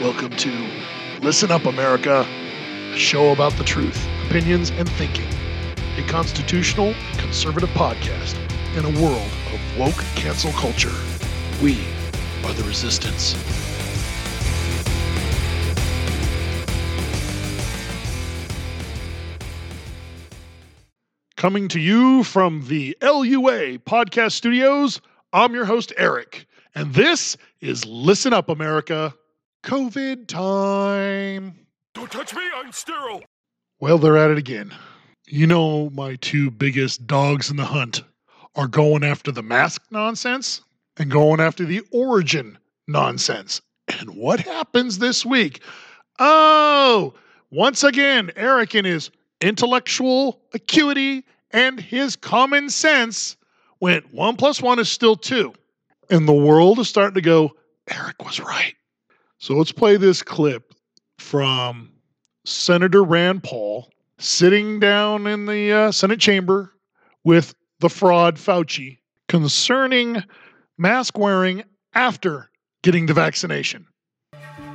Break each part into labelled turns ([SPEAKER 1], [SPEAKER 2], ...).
[SPEAKER 1] Welcome to Listen Up America, a show about the truth, opinions, and thinking. A constitutional conservative podcast in a world of woke cancel culture. We are the resistance. Coming to you from the LUA podcast studios, I'm your host, Eric, and this is Listen Up America COVID time.
[SPEAKER 2] Don't touch me, I'm sterile.
[SPEAKER 1] Well, they're at it again. You know, my two biggest dogs in the hunt are going after the mask nonsense and going after the origin nonsense. And what happens this week? Oh, once again, Eric in his intellectual acuity and his common sense went one plus one is still two. And the world is starting to go, Eric was right. So let's play this clip from Senator Rand Paul sitting down in the uh, Senate chamber with the fraud Fauci concerning mask wearing after getting the vaccination.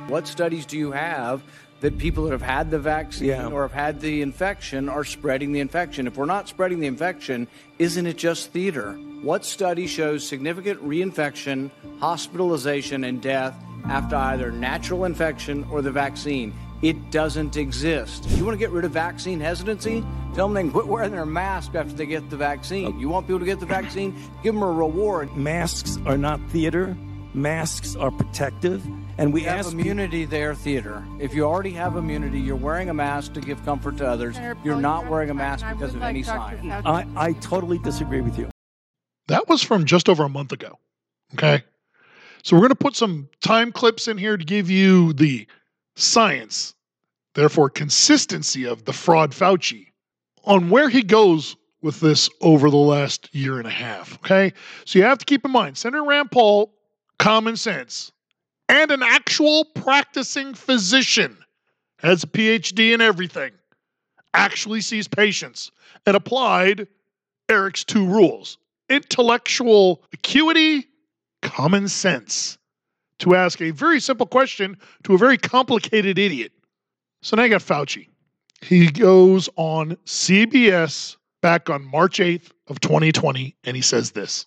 [SPEAKER 3] What studies do you have that people that have had the vaccine
[SPEAKER 4] Yeah.
[SPEAKER 3] or have had the infection are spreading the infection? If we're not spreading the infection, isn't it just theater? What study shows significant reinfection, hospitalization, and death after either natural infection or the vaccine? It doesn't exist. You want to get rid of vaccine hesitancy? Tell them they can quit wearing their mask after they get the vaccine. You want people to get the vaccine? Give them a reward.
[SPEAKER 4] Masks are not theater. Masks are protective. And we
[SPEAKER 3] We have
[SPEAKER 4] ask
[SPEAKER 3] immunity there, theater. If you already have immunity, you're wearing a mask to give comfort to others. You're not wearing a mask because of any science.
[SPEAKER 4] I, I totally disagree with you.
[SPEAKER 1] That was from just over a month ago. Okay. So we're going to put some time clips in here to give you the science, therefore, consistency of the fraud Fauci on where he goes with this over the last year and a half. Okay. So you have to keep in mind Senator Rand Paul, common sense, and an actual practicing physician, has a PhD in everything, actually sees patients, and applied Eric's two rules intellectual acuity, common sense to ask a very simple question to a very complicated idiot. So now you got Fauci. He goes on CBS back on March 8th of 2020 and he says this.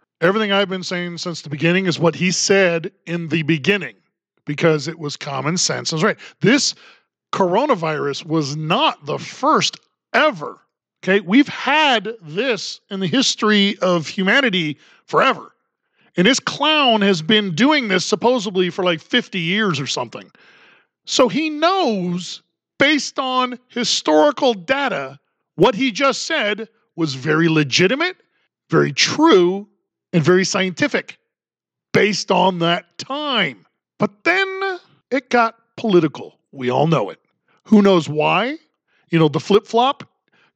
[SPEAKER 1] Everything I've been saying since the beginning is what he said in the beginning because it was common sense. I was right. This coronavirus was not the first ever. Okay. We've had this in the history of humanity forever. And this clown has been doing this supposedly for like 50 years or something. So he knows, based on historical data, what he just said was very legitimate, very true, and very scientific based on that time. But then it got political. We all know it. Who knows why? You know, the flip flop.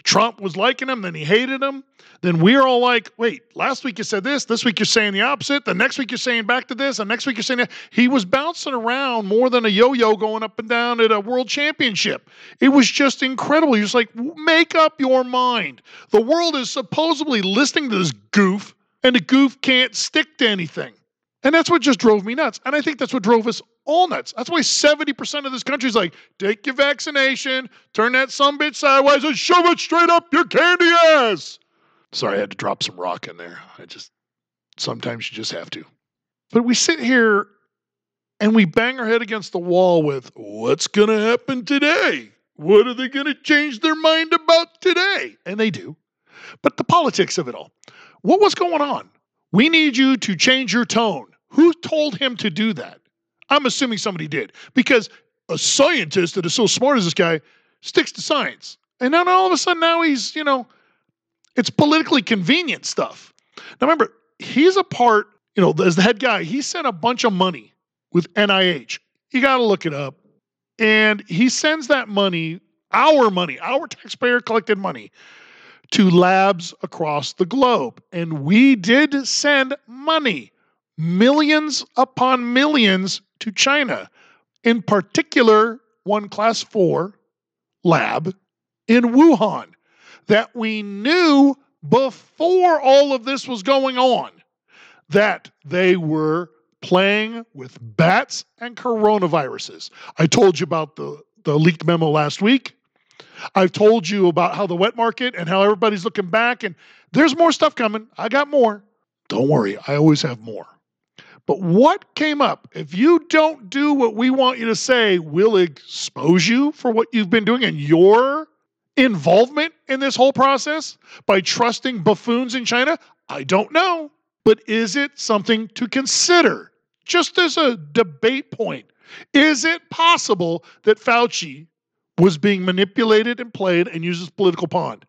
[SPEAKER 1] Trump was liking him, then he hated him. Then we're all like, wait, last week you said this, this week you're saying the opposite, the next week you're saying back to this, and next week you're saying that. He was bouncing around more than a yo yo going up and down at a world championship. It was just incredible. He was like, make up your mind. The world is supposedly listening to this goof, and the goof can't stick to anything. And that's what just drove me nuts. And I think that's what drove us all nuts. That's why 70% of this country is like, take your vaccination, turn that some bitch sideways, and shove it straight up your candy ass. Sorry, I had to drop some rock in there. I just, sometimes you just have to. But we sit here and we bang our head against the wall with, what's going to happen today? What are they going to change their mind about today? And they do. But the politics of it all. What was going on? We need you to change your tone. Who told him to do that? I'm assuming somebody did because a scientist that is so smart as this guy sticks to science. And then all of a sudden now he's, you know, it's politically convenient stuff. Now remember, he's a part, you know, as the head guy, he sent a bunch of money with NIH. You got to look it up. And he sends that money our money, our taxpayer collected money, to labs across the globe. And we did send money, millions upon millions, to China. In particular, one class four lab in Wuhan that we knew before all of this was going on that they were playing with bats and coronaviruses. I told you about the, the leaked memo last week. I've told you about how the wet market and how everybody's looking back, and there's more stuff coming. I got more. Don't worry, I always have more. But what came up? If you don't do what we want you to say, we'll expose you for what you've been doing and your involvement in this whole process by trusting buffoons in China. I don't know. But is it something to consider? Just as a debate point, is it possible that Fauci was being manipulated and played and used as political pawn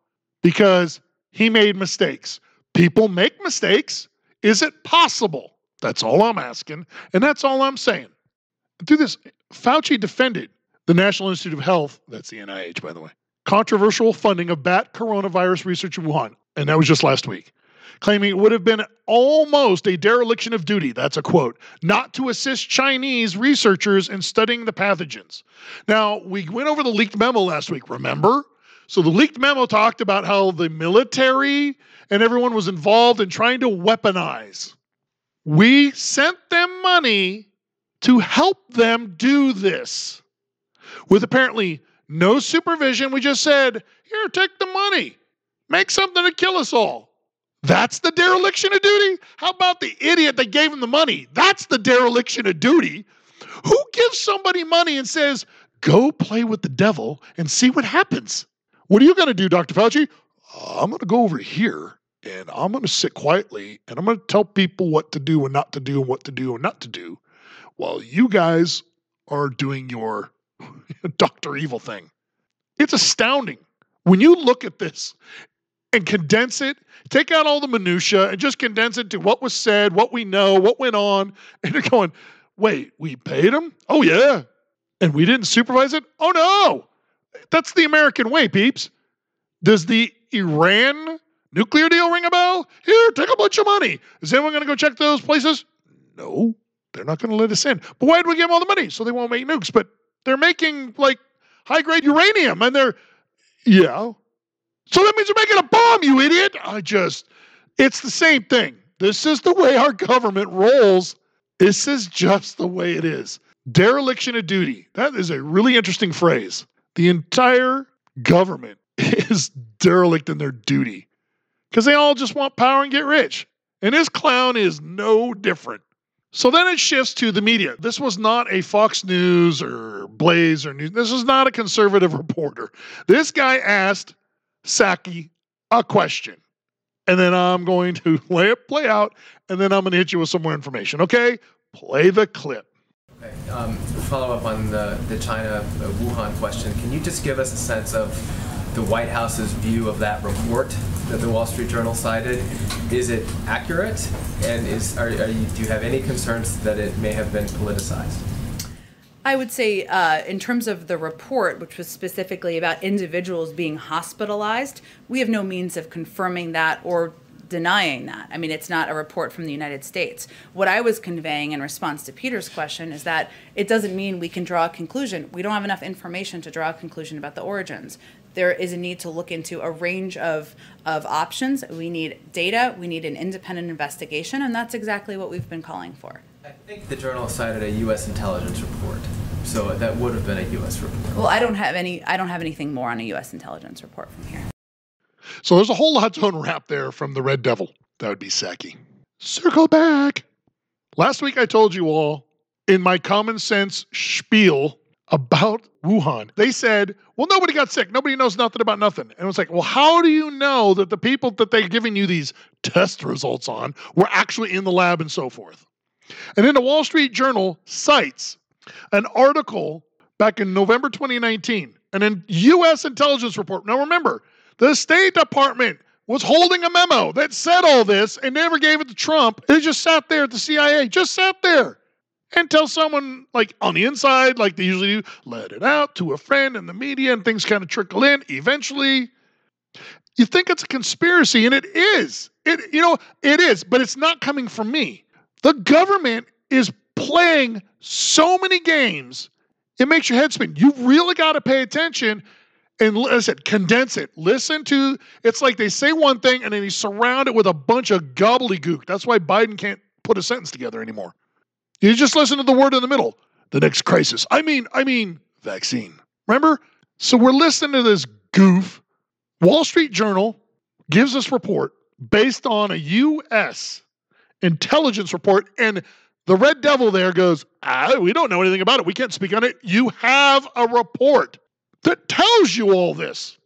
[SPEAKER 1] because he made mistakes? People make mistakes. Is it possible? That's all I'm asking, and that's all I'm saying. Through this, Fauci defended the National Institute of Health, that's the NIH, by the way, controversial funding of bat coronavirus research in Wuhan, and that was just last week, claiming it would have been almost a dereliction of duty, that's a quote, not to assist Chinese researchers in studying the pathogens. Now, we went over the leaked memo last week, remember? So the leaked memo talked about how the military and everyone was involved in trying to weaponize we sent them money to help them do this. With apparently no supervision, we just said, Here, take the money, make something to kill us all. That's the dereliction of duty? How about the idiot that gave him the money? That's the dereliction of duty. Who gives somebody money and says, Go play with the devil and see what happens? What are you going to do, Dr. Fauci? I'm going to go over here and I'm going to sit quietly and I'm going to tell people what to do and not to do and what to do and not to do while you guys are doing your Dr. Evil thing. It's astounding. When you look at this and condense it, take out all the minutia and just condense it to what was said, what we know, what went on, and you're going, wait, we paid him? Oh, yeah. And we didn't supervise it? Oh, no. That's the American way, peeps. Does the Iran Nuclear deal ring a bell? Here, take a bunch of money. Is anyone going to go check those places? No, they're not going to let us in. But why did we give them all the money? So they won't make nukes. But they're making like high grade uranium and they're, yeah. So that means you're making a bomb, you idiot. I just, it's the same thing. This is the way our government rolls. This is just the way it is. Dereliction of duty. That is a really interesting phrase. The entire government is derelict in their duty because they all just want power and get rich. And this clown is no different. So then it shifts to the media. This was not a Fox News or Blaze or News. This was not a conservative reporter. This guy asked Psaki a question. And then I'm going to lay it play out, and then I'm going to hit you with some more information. Okay? Play the clip.
[SPEAKER 5] Okay. Um, follow up on the, the China uh, Wuhan question. Can you just give us a sense of the White House's view of that report that the Wall Street Journal cited. Is it accurate? And is are, are you, do you have any concerns that it may have been politicized?
[SPEAKER 6] I would say, uh, in terms of the report, which was specifically about individuals being hospitalized, we have no means of confirming that or denying that. I mean, it's not a report from the United States. What I was conveying in response to Peter's question is that it doesn't mean we can draw a conclusion. We don't have enough information to draw a conclusion about the origins. There is a need to look into a range of, of options. We need data, we need an independent investigation, and that's exactly what we've been calling for.
[SPEAKER 5] I think the journal cited a U.S. intelligence report. So that would have been a U.S. report.
[SPEAKER 6] Well, I don't have any. I don't have anything more on a U.S. intelligence report from here.
[SPEAKER 1] So there's a whole lot to unwrap there from the Red Devil. That would be Psaki. Circle back. Last week I told you all in my common sense spiel about Wuhan. They said, well, nobody got sick. Nobody knows nothing about nothing. And it was like, well, how do you know that the people that they're giving you these test results on were actually in the lab and so forth? And then the Wall Street Journal cites an article back in November 2019, and an U.S. intelligence report. Now remember, the State Department was holding a memo that said all this and never gave it to Trump. It just sat there at the CIA, just sat there. tell someone like on the inside, like they usually do, let it out to a friend in the media and things kind of trickle in. Eventually, you think it's a conspiracy, and it is. It you know, it is, but it's not coming from me. The government is playing so many games, it makes your head spin. You really got to pay attention and listen, condense it. Listen to it's like they say one thing and then you surround it with a bunch of gobbledygook. That's why Biden can't put a sentence together anymore. You just listen to the word in the middle. The next crisis. I mean, I mean, vaccine. Remember? So we're listening to this goof. Wall Street Journal gives this report based on a U.S. intelligence report, and the Red Devil there goes, ah, We don't know anything about it. We can't speak on it. You have a report that tells you all this.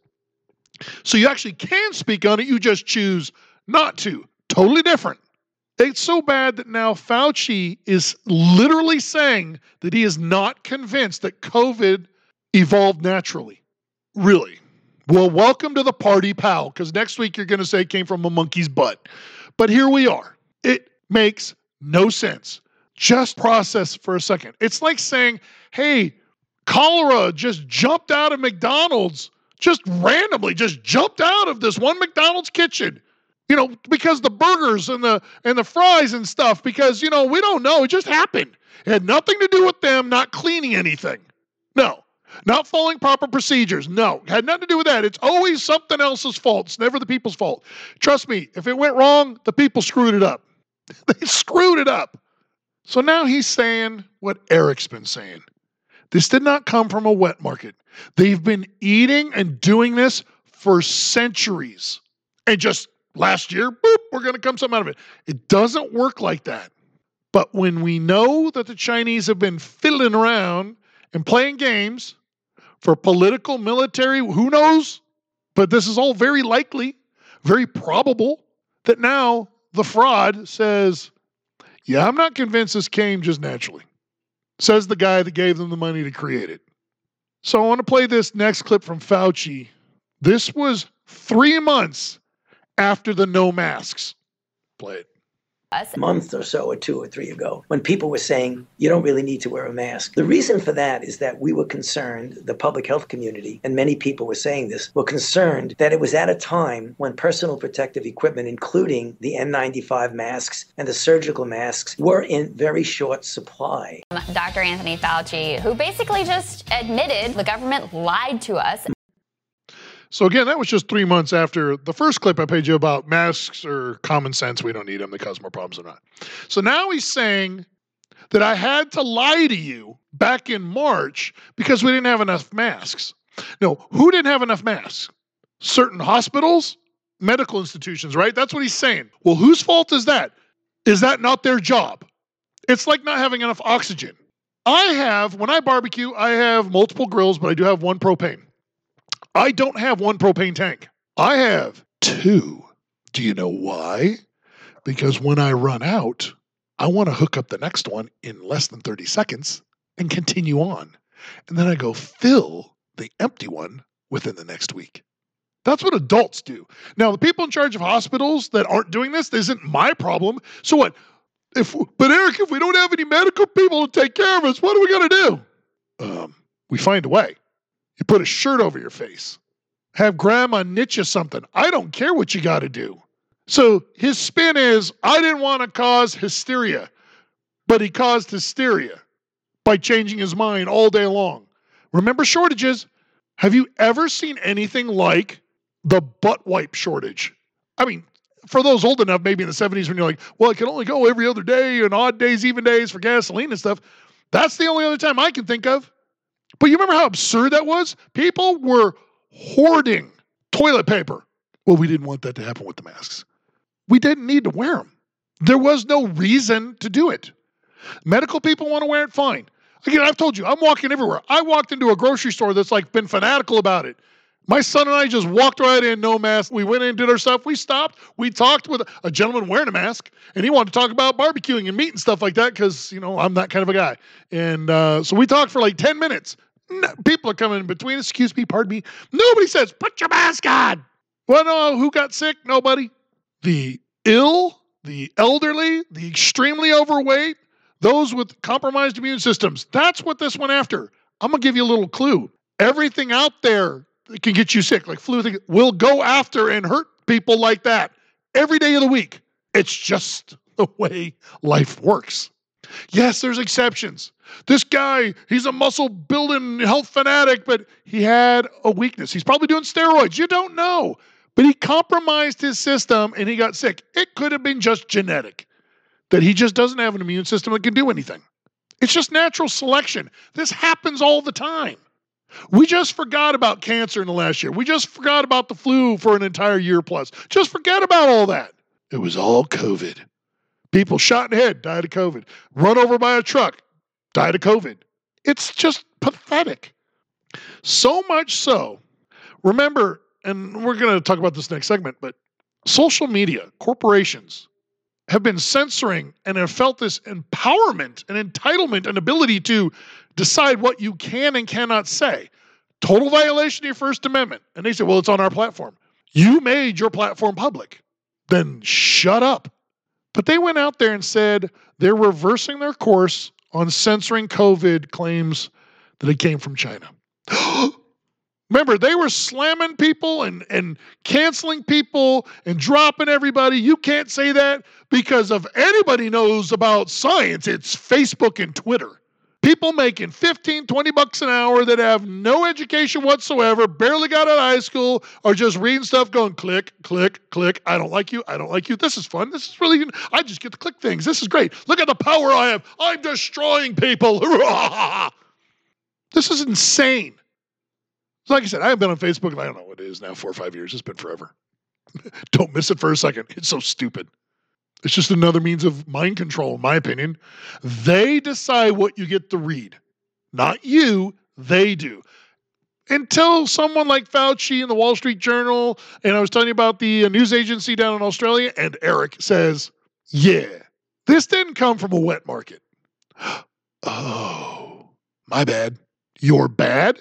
[SPEAKER 1] So you actually can speak on it. You just choose not to. Totally different. It's so bad that now Fauci is literally saying that he is not convinced that COVID evolved naturally. Really. Well, welcome to the party, pal, because next week you're going to say it came from a monkey's butt. But here we are. It makes no sense. Just process for a second. It's like saying, hey, cholera just jumped out of McDonald's, just randomly, just jumped out of this one McDonald's kitchen. You know, because the burgers and the and the fries and stuff, because you know, we don't know. It just happened. It had nothing to do with them not cleaning anything. No. Not following proper procedures. No. Had nothing to do with that. It's always something else's fault. It's never the people's fault. Trust me, if it went wrong, the people screwed it up. they screwed it up. So now he's saying what Eric's been saying. This did not come from a wet market. They've been eating and doing this for centuries. And just last year, boop, we're going to come something out of it. It doesn't work like that. But when we know that the Chinese have been fiddling around and playing games for political, military, who knows? But this is all very likely, very probable that now the fraud says, yeah, I'm not convinced this came just naturally says the guy that gave them the money to create it. So I want to play this next clip from Fauci. This was three months after the no masks. Play it
[SPEAKER 7] a month or so, or two or three ago, when people were saying you don't really need to wear a mask. The reason for that is that we were concerned, the public health community, and many people were saying this, were concerned that it was at a time when personal protective equipment, including the N95 masks and the surgical masks, were in very short supply.
[SPEAKER 8] Dr. Anthony Fauci, who basically just admitted the government lied to us.
[SPEAKER 1] So again, that was just three months after the first clip I paid you about masks or common sense. We don't need them. They cause more problems or not. So now he's saying that I had to lie to you back in March because we didn't have enough masks. No, who didn't have enough masks? Certain hospitals, medical institutions, right? That's what he's saying. Well, whose fault is that? Is that not their job? It's like not having enough oxygen. I have, when I barbecue, I have multiple grills, but I do have one propane. I don't have one propane tank. I have two. Do you know why? Because when I run out, I want to hook up the next one in less than 30 seconds and continue on. And then I go fill the empty one within the next week. That's what adults do. Now, the people in charge of hospitals that aren't doing this, this isn't my problem. So what? If but Eric, if we don't have any medical people to take care of us, what are we gonna do? Um, we find a way. You put a shirt over your face. Have grandma knit you something. I don't care what you got to do. So his spin is I didn't want to cause hysteria, but he caused hysteria by changing his mind all day long. Remember shortages? Have you ever seen anything like the butt wipe shortage? I mean, for those old enough, maybe in the 70s when you're like, well, it can only go every other day and odd days, even days for gasoline and stuff. That's the only other time I can think of. But you remember how absurd that was? People were hoarding toilet paper. Well, we didn't want that to happen with the masks. We didn't need to wear them. There was no reason to do it. Medical people want to wear it, fine. Again, I've told you, I'm walking everywhere. I walked into a grocery store that's like been fanatical about it. My son and I just walked right in, no mask. We went in, did our stuff. We stopped. We talked with a gentleman wearing a mask, and he wanted to talk about barbecuing and meat and stuff like that because, you know, I'm that kind of a guy. And uh, so we talked for like 10 minutes. No, people are coming in between. Us, excuse me, pardon me. Nobody says, put your mask on. Well, no, who got sick? Nobody. The ill, the elderly, the extremely overweight, those with compromised immune systems. That's what this went after. I'm going to give you a little clue. Everything out there that can get you sick, like flu, thing, will go after and hurt people like that every day of the week. It's just the way life works. Yes, there's exceptions. This guy, he's a muscle building health fanatic, but he had a weakness. He's probably doing steroids. You don't know. But he compromised his system and he got sick. It could have been just genetic, that he just doesn't have an immune system that can do anything. It's just natural selection. This happens all the time. We just forgot about cancer in the last year. We just forgot about the flu for an entire year plus. Just forget about all that. It was all COVID. People shot in the head, died of COVID. Run over by a truck, died of COVID. It's just pathetic. So much so. Remember, and we're going to talk about this next segment, but social media, corporations have been censoring and have felt this empowerment and entitlement and ability to decide what you can and cannot say. Total violation of your First Amendment. And they say, well, it's on our platform. You made your platform public. Then shut up. But they went out there and said they're reversing their course on censoring COVID claims that it came from China. Remember, they were slamming people and, and canceling people and dropping everybody. You can't say that because if anybody knows about science, it's Facebook and Twitter. People making 15, 20 bucks an hour that have no education whatsoever, barely got out of high school, are just reading stuff going click, click, click. I don't like you. I don't like you. This is fun. This is really, I just get to click things. This is great. Look at the power I have. I'm destroying people. this is insane. Like I said, I haven't been on Facebook, and I don't know what it is now, four or five years. It's been forever. don't miss it for a second. It's so stupid. It's just another means of mind control, in my opinion. They decide what you get to read, not you. They do. Until someone like Fauci in the Wall Street Journal, and I was telling you about the uh, news agency down in Australia, and Eric says, Yeah, this didn't come from a wet market. oh, my bad. You're bad?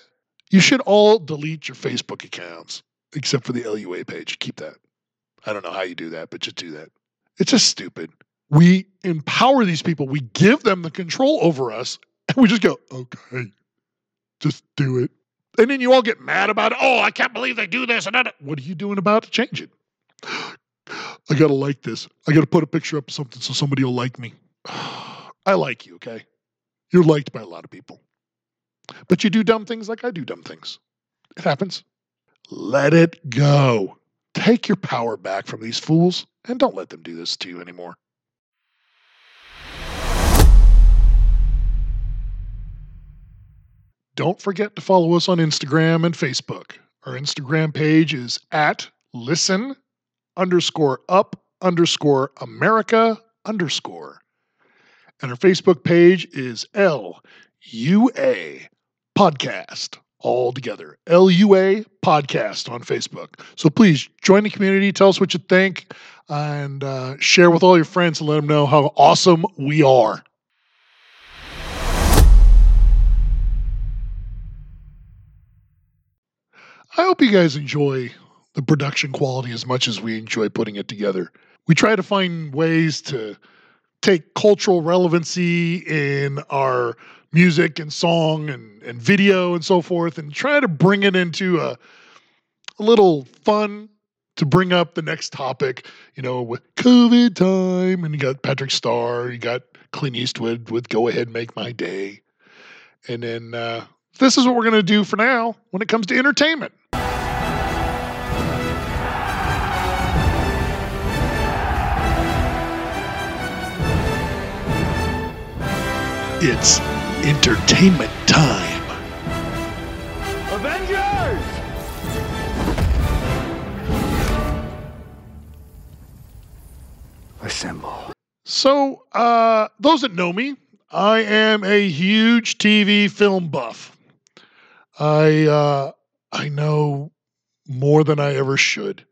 [SPEAKER 1] You should all delete your Facebook accounts, except for the LUA page. Keep that. I don't know how you do that, but just do that. It's just stupid. We empower these people, we give them the control over us, and we just go, okay, just do it. And then you all get mad about it. Oh, I can't believe they do this. And that. What are you doing about to change it? I got to like this. I got to put a picture up of something so somebody will like me. I like you, okay? You're liked by a lot of people. But you do dumb things like I do dumb things. It happens. Let it go. Take your power back from these fools and don't let them do this to you anymore. Don't forget to follow us on Instagram and Facebook. Our Instagram page is at listen underscore up underscore America underscore. And our Facebook page is L U A podcast all together. LUA podcast on Facebook. So please join the community, tell us what you think, and uh, share with all your friends and let them know how awesome we are. I hope you guys enjoy the production quality as much as we enjoy putting it together. We try to find ways to take cultural relevancy in our music and song and, and video and so forth and try to bring it into a, a little fun to bring up the next topic, you know, with COVID time. And you got Patrick Star, you got Clint Eastwood with Go Ahead Make My Day. And then uh, this is what we're going to do for now when it comes to entertainment. It's entertainment time.
[SPEAKER 2] Avengers!
[SPEAKER 9] Assemble.
[SPEAKER 1] So, uh, those that know me, I am a huge TV film buff. I uh, I know more than I ever should.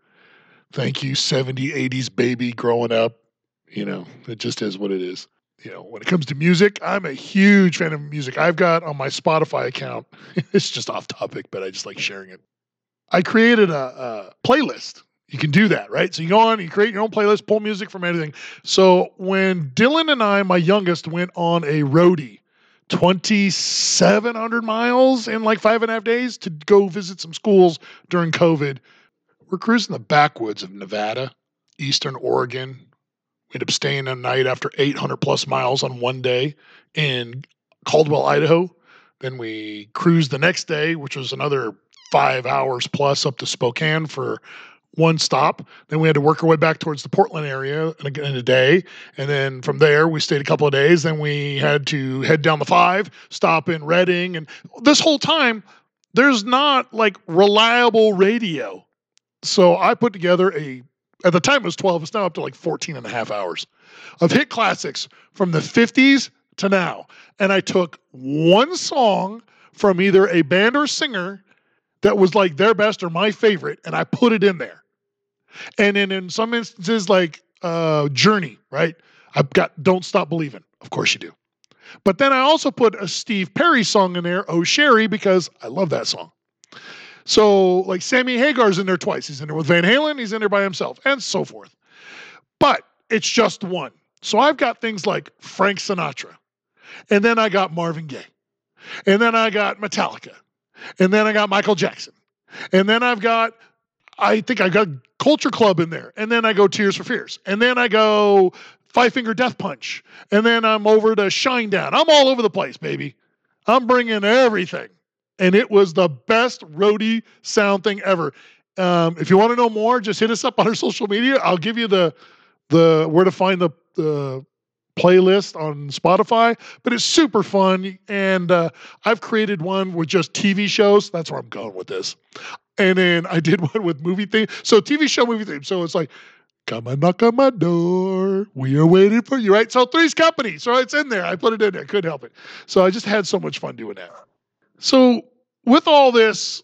[SPEAKER 1] Thank you, 70, 80s baby growing up. You know, it just is what it is you know, when it comes to music, I'm a huge fan of music. I've got on my Spotify account, it's just off topic, but I just like sharing it. I created a, a playlist You can do that, right? So you go on, you create your own playlist, pull music from anything. So when Dylan and I, my youngest, went on a roadie, 2,700 miles in like five and a half days to go visit some schools during COVID, we're cruising the backwoods of Nevada, Eastern Oregon. We ended up staying a night after 800 plus miles on one day in Caldwell, Idaho. Then we cruised the next day, which was another five hours plus up to Spokane for one stop. Then we had to work our way back towards the Portland area in a, day. And then from there, we stayed a couple of days. Then we had to head down the five, stop in Redding. And this whole time, there's not like reliable radio. So I put together a, at the time it was 12, it's now up to like 14 and a half hours of hit classics from the 50s to now. And I took one song from either a band or singer that was like their best or my favorite, and I put it in there. And then in some instances, like uh, Journey, right? I've got Don't Stop Believing. Of course you do. But then I also put a Steve Perry song in there, Oh Sherrie, because I love that song. So, like Sammy Hagar's in there twice. He's in there with Van Halen, he's in there by himself, and so forth. But it's just one. So I've got things like Frank Sinatra, and then I got Marvin Gaye, and then I got Metallica, and then I got Michael Jackson. And then I've got, I think I got Culture Club in there. And then I go Tears for Fears. And then I go Five Finger Death Punch. And then I'm over to Shinedown. I'm all over the place, baby. I'm bringing everything. And it was the best roadie sound thing ever. Um, if you want to know more, just hit us up on our social media. I'll give you the the where to find the the playlist on Spotify, but it's super fun. And uh, I've created one with just TV shows. That's where I'm going with this. And then I did one with movie theme. So TV show, movie theme. So it's like, come and knock on my door. We are waiting for you, right? So Three's Company. So it's in there. I put it in there. Couldn't help it. So I just had so much fun doing that. So with all this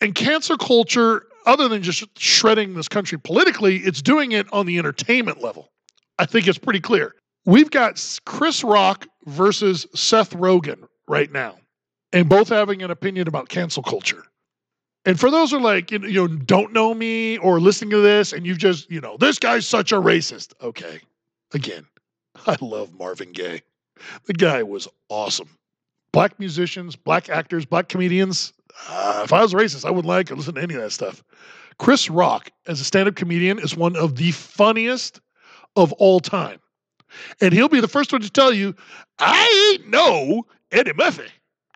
[SPEAKER 1] and cancel culture, other than just shredding this country politically, it's doing it on the entertainment level. I think it's pretty clear. We've got Chris Rock versus Seth Rogen right now, and both having an opinion about cancel culture. And for those who are like, you know, don't know me or listening to this, and you've just, you know, this guy's such a racist. Okay. Again, I love Marvin Gaye. The guy was awesome. Black musicians, black actors, black comedians. Uh, if I was racist, I wouldn't like or listen to any of that stuff. Chris Rock, as a stand up comedian, is one of the funniest of all time. And he'll be the first one to tell you, I ain't no Eddie Murphy.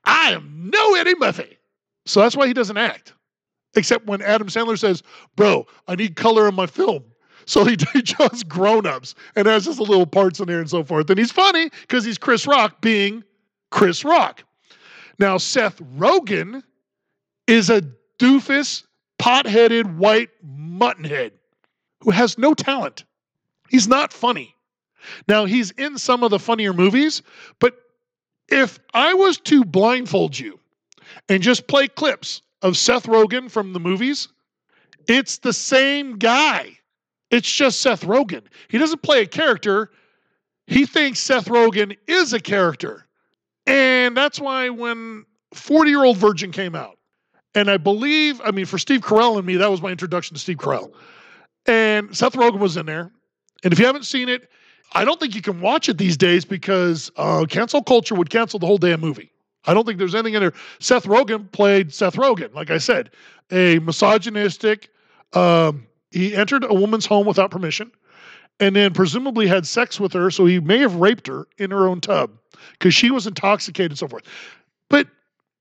[SPEAKER 1] I am no Eddie Murphy. So that's why he doesn't act. Except when Adam Sandler says, Bro, I need color in my film. So he, does grown ups and has just little parts in there and so forth. And he's funny because he's Chris Rock being Chris Rock. Now, Seth Rogen is a doofus, pot headed, white muttonhead who has no talent. He's not funny. Now, he's in some of the funnier movies, but if I was to blindfold you and just play clips of Seth Rogen from the movies, it's the same guy. It's just Seth Rogen. He doesn't play a character, he thinks Seth Rogen is a character. And that's why when 40 year old virgin came out, and I believe, I mean, for Steve Carell and me, that was my introduction to Steve Carell. And Seth Rogen was in there. And if you haven't seen it, I don't think you can watch it these days because uh, cancel culture would cancel the whole damn movie. I don't think there's anything in there. Seth Rogen played Seth Rogen, like I said, a misogynistic. Um, he entered a woman's home without permission, and then presumably had sex with her. So he may have raped her in her own tub because she was intoxicated and so forth. But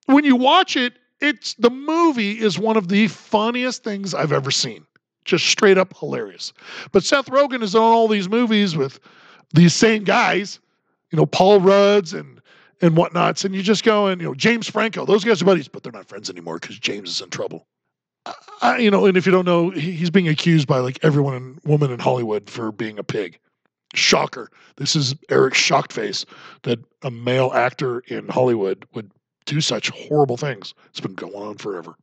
[SPEAKER 1] when you watch it, it's the movie is one of the funniest things I've ever seen. Just straight up hilarious. But Seth Rogen is on all these movies with these same guys, you know, Paul Rudds and and whatnots, and you just go and you know James Franco, those guys are buddies, but they're not friends anymore because James is in trouble. I, you know, and if you don't know, he's being accused by like everyone and woman in Hollywood for being a pig. Shocker! This is Eric Shockface that a male actor in Hollywood would do such horrible things. It's been going on forever.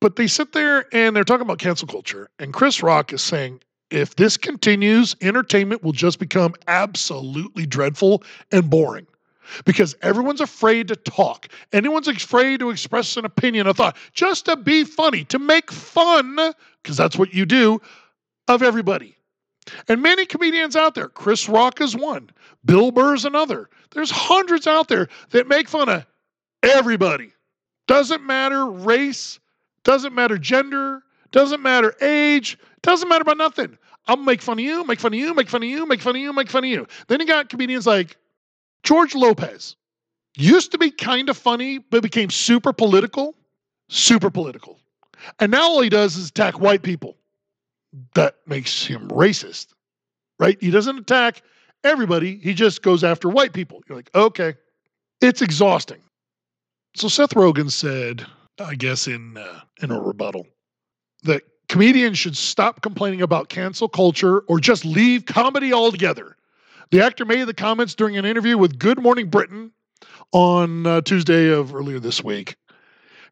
[SPEAKER 1] But they sit there and they're talking about cancel culture, and Chris Rock is saying if this continues, entertainment will just become absolutely dreadful and boring. Because everyone's afraid to talk. Anyone's afraid to express an opinion, a thought, just to be funny, to make fun, because that's what you do, of everybody. And many comedians out there, Chris Rock is one, Bill Burr's another. There's hundreds out there that make fun of everybody. Doesn't matter race, doesn't matter gender, doesn't matter age, doesn't matter about nothing. I'll make fun of you, make fun of you, make fun of you, make fun of you, make fun of you. Then you got comedians like George Lopez. Used to be kind of funny, but became super political. Super political. And now all he does is attack white people. That makes him racist, right? He doesn't attack everybody, he just goes after white people. You're like, okay. It's exhausting. So Seth Rogen said, I guess in uh, in a rebuttal, that comedians should stop complaining about cancel culture or just leave comedy altogether. The actor made the comments during an interview with Good Morning Britain on uh, Tuesday of earlier this week.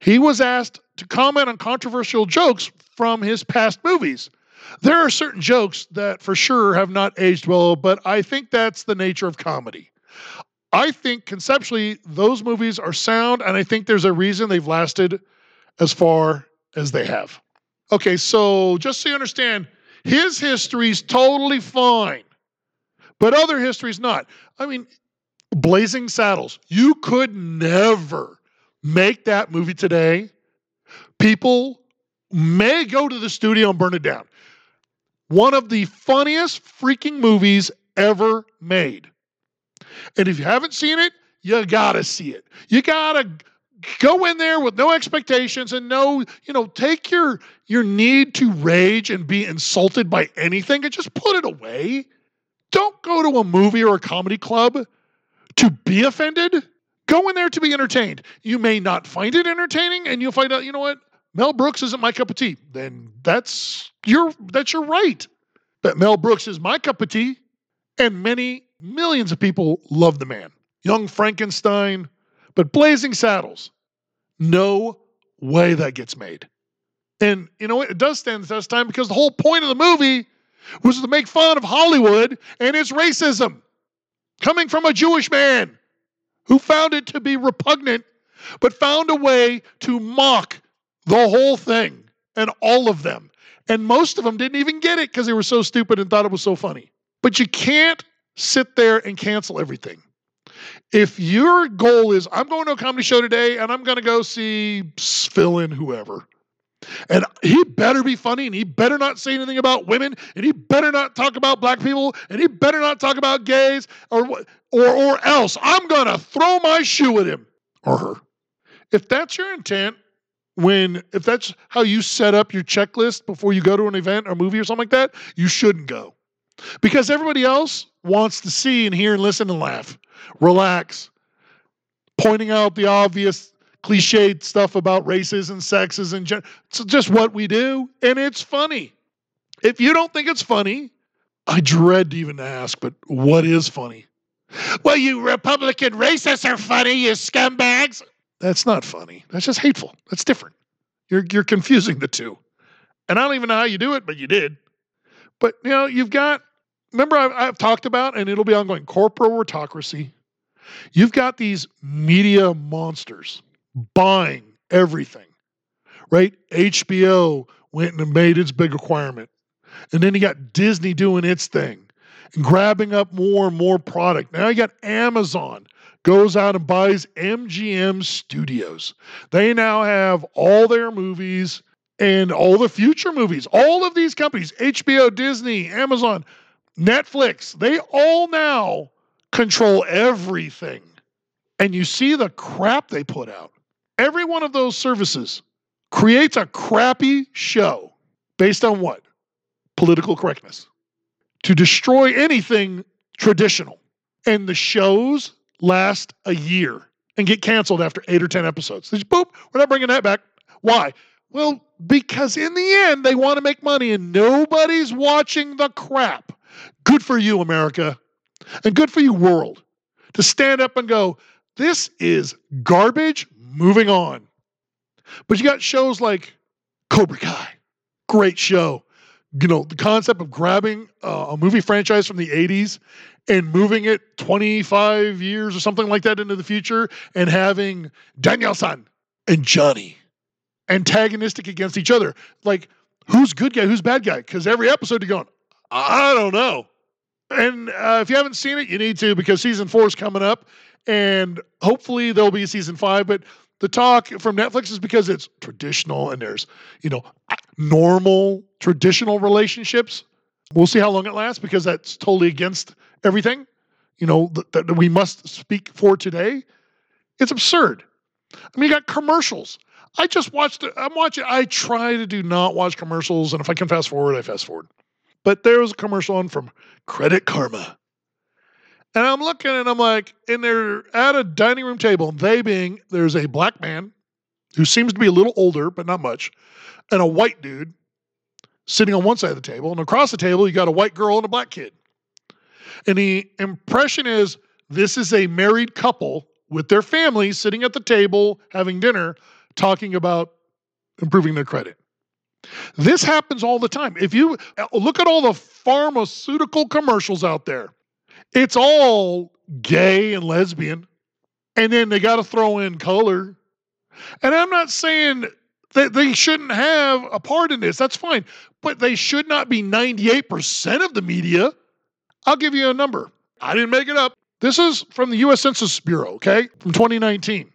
[SPEAKER 1] He was asked to comment on controversial jokes from his past movies. There are certain jokes that for sure have not aged well, but I think that's the nature of comedy. I think conceptually those movies are sound, and I think there's a reason they've lasted as far as they have. Okay, so just so you understand, his history's totally fine, but other history's not. I mean, Blazing Saddles, you could never make that movie today. People may go to the studio and burn it down. One of the funniest freaking movies ever made. And if you haven't seen it, you gotta see it. You gotta go in there with no expectations and no, you know, take your your need to rage and be insulted by anything and just put it away. Don't go to a movie or a comedy club to be offended. Go in there to be entertained. You may not find it entertaining, and you'll find out, you know what? Mel Brooks isn't my cup of tea. Then that's your that's your right. But Mel Brooks is my cup of tea, and many millions of people love the man. Young Frankenstein, but Blazing Saddles, no way that gets made. And you know what? It does stand the test time because the whole point of the movie was to make fun of Hollywood and its racism coming from a Jewish man who found it to be repugnant, but found a way to mock the whole thing and all of them. And most of them didn't even get it because they were so stupid and thought it was so funny. But you can't sit there and cancel everything. If your goal is, I'm going to a comedy show today and I'm going to go see fill in whoever, and he better be funny and he better not say anything about women and he better not talk about black people and he better not talk about gays or or or else I'm to throw my shoe at him or her. If that's your intent, when if that's how you set up your checklist before you go to an event or movie or something like that, you shouldn't go. Because everybody else wants to see and hear and listen and laugh, relax, pointing out the obvious cliched stuff about races and sexes and gen- it's just what we do, and it's funny. If you don't think it's funny, I dread to even ask, but what is funny? Well, you Republican racists are funny, you scumbags. That's not funny. That's just hateful. That's different. You're you're confusing the two. And I don't even know how you do it, but you did. But you know, you've got remember I've, I've talked about, and it'll be ongoing corporate autocracy. You've got these media monsters buying everything, right? HBO went and made its big requirement. And then you got Disney doing its thing and grabbing up more and more product. Now you got Amazon goes out and buys MGM Studios. They now have all their movies and all the future movies. All of these companies, HBO, Disney, Amazon, Netflix, they all now control everything. And you see the crap they put out. Every one of those services creates a crappy show based on what? Political correctness. To destroy anything traditional. And the shows last a year and get canceled after eight or 10 episodes. They just, boop, we're not bringing that back. Why? Well, because in the end, they want to make money and nobody's watching the crap. Good for you, America. And good for you, world, to stand up and go, this is garbage, moving on. But you got shows like Cobra Kai, great show. You know, the concept of grabbing uh, a movie franchise from the 80s and moving it 25 years or something like that into the future and having Daniel-san and Johnny antagonistic against each other. Like, who's good guy, who's bad guy? Because every episode you're going, I don't know. And uh, if you haven't seen it, you need to because season four is coming up, and hopefully there'll be a season five. But the talk from Netflix is because it's traditional and there's you know normal traditional relationships. We'll see how long it lasts because that's totally against everything you know that, that we must speak for today. It's absurd. I mean, you got commercials. I just watched. I'm watching. I try to do not watch commercials, and if I can fast forward, I fast forward. But there was a commercial on from Credit Karma. And I'm looking and I'm like, and they're at a dining room table, they being there's a black man who seems to be a little older, but not much, and a white dude sitting on one side of the table. And across the table, you got a white girl and a black kid. And the impression is this is a married couple with their family sitting at the table having dinner, talking about improving their credit. This happens all the time. If you look at all the pharmaceutical commercials out there, it's all gay and lesbian. And then they got to throw in color. And I'm not saying that they shouldn't have a part in this. That's fine. But they should not be 98% of the media. I'll give you a number. I didn't make it up. This is from the US Census Bureau, okay, from 2019.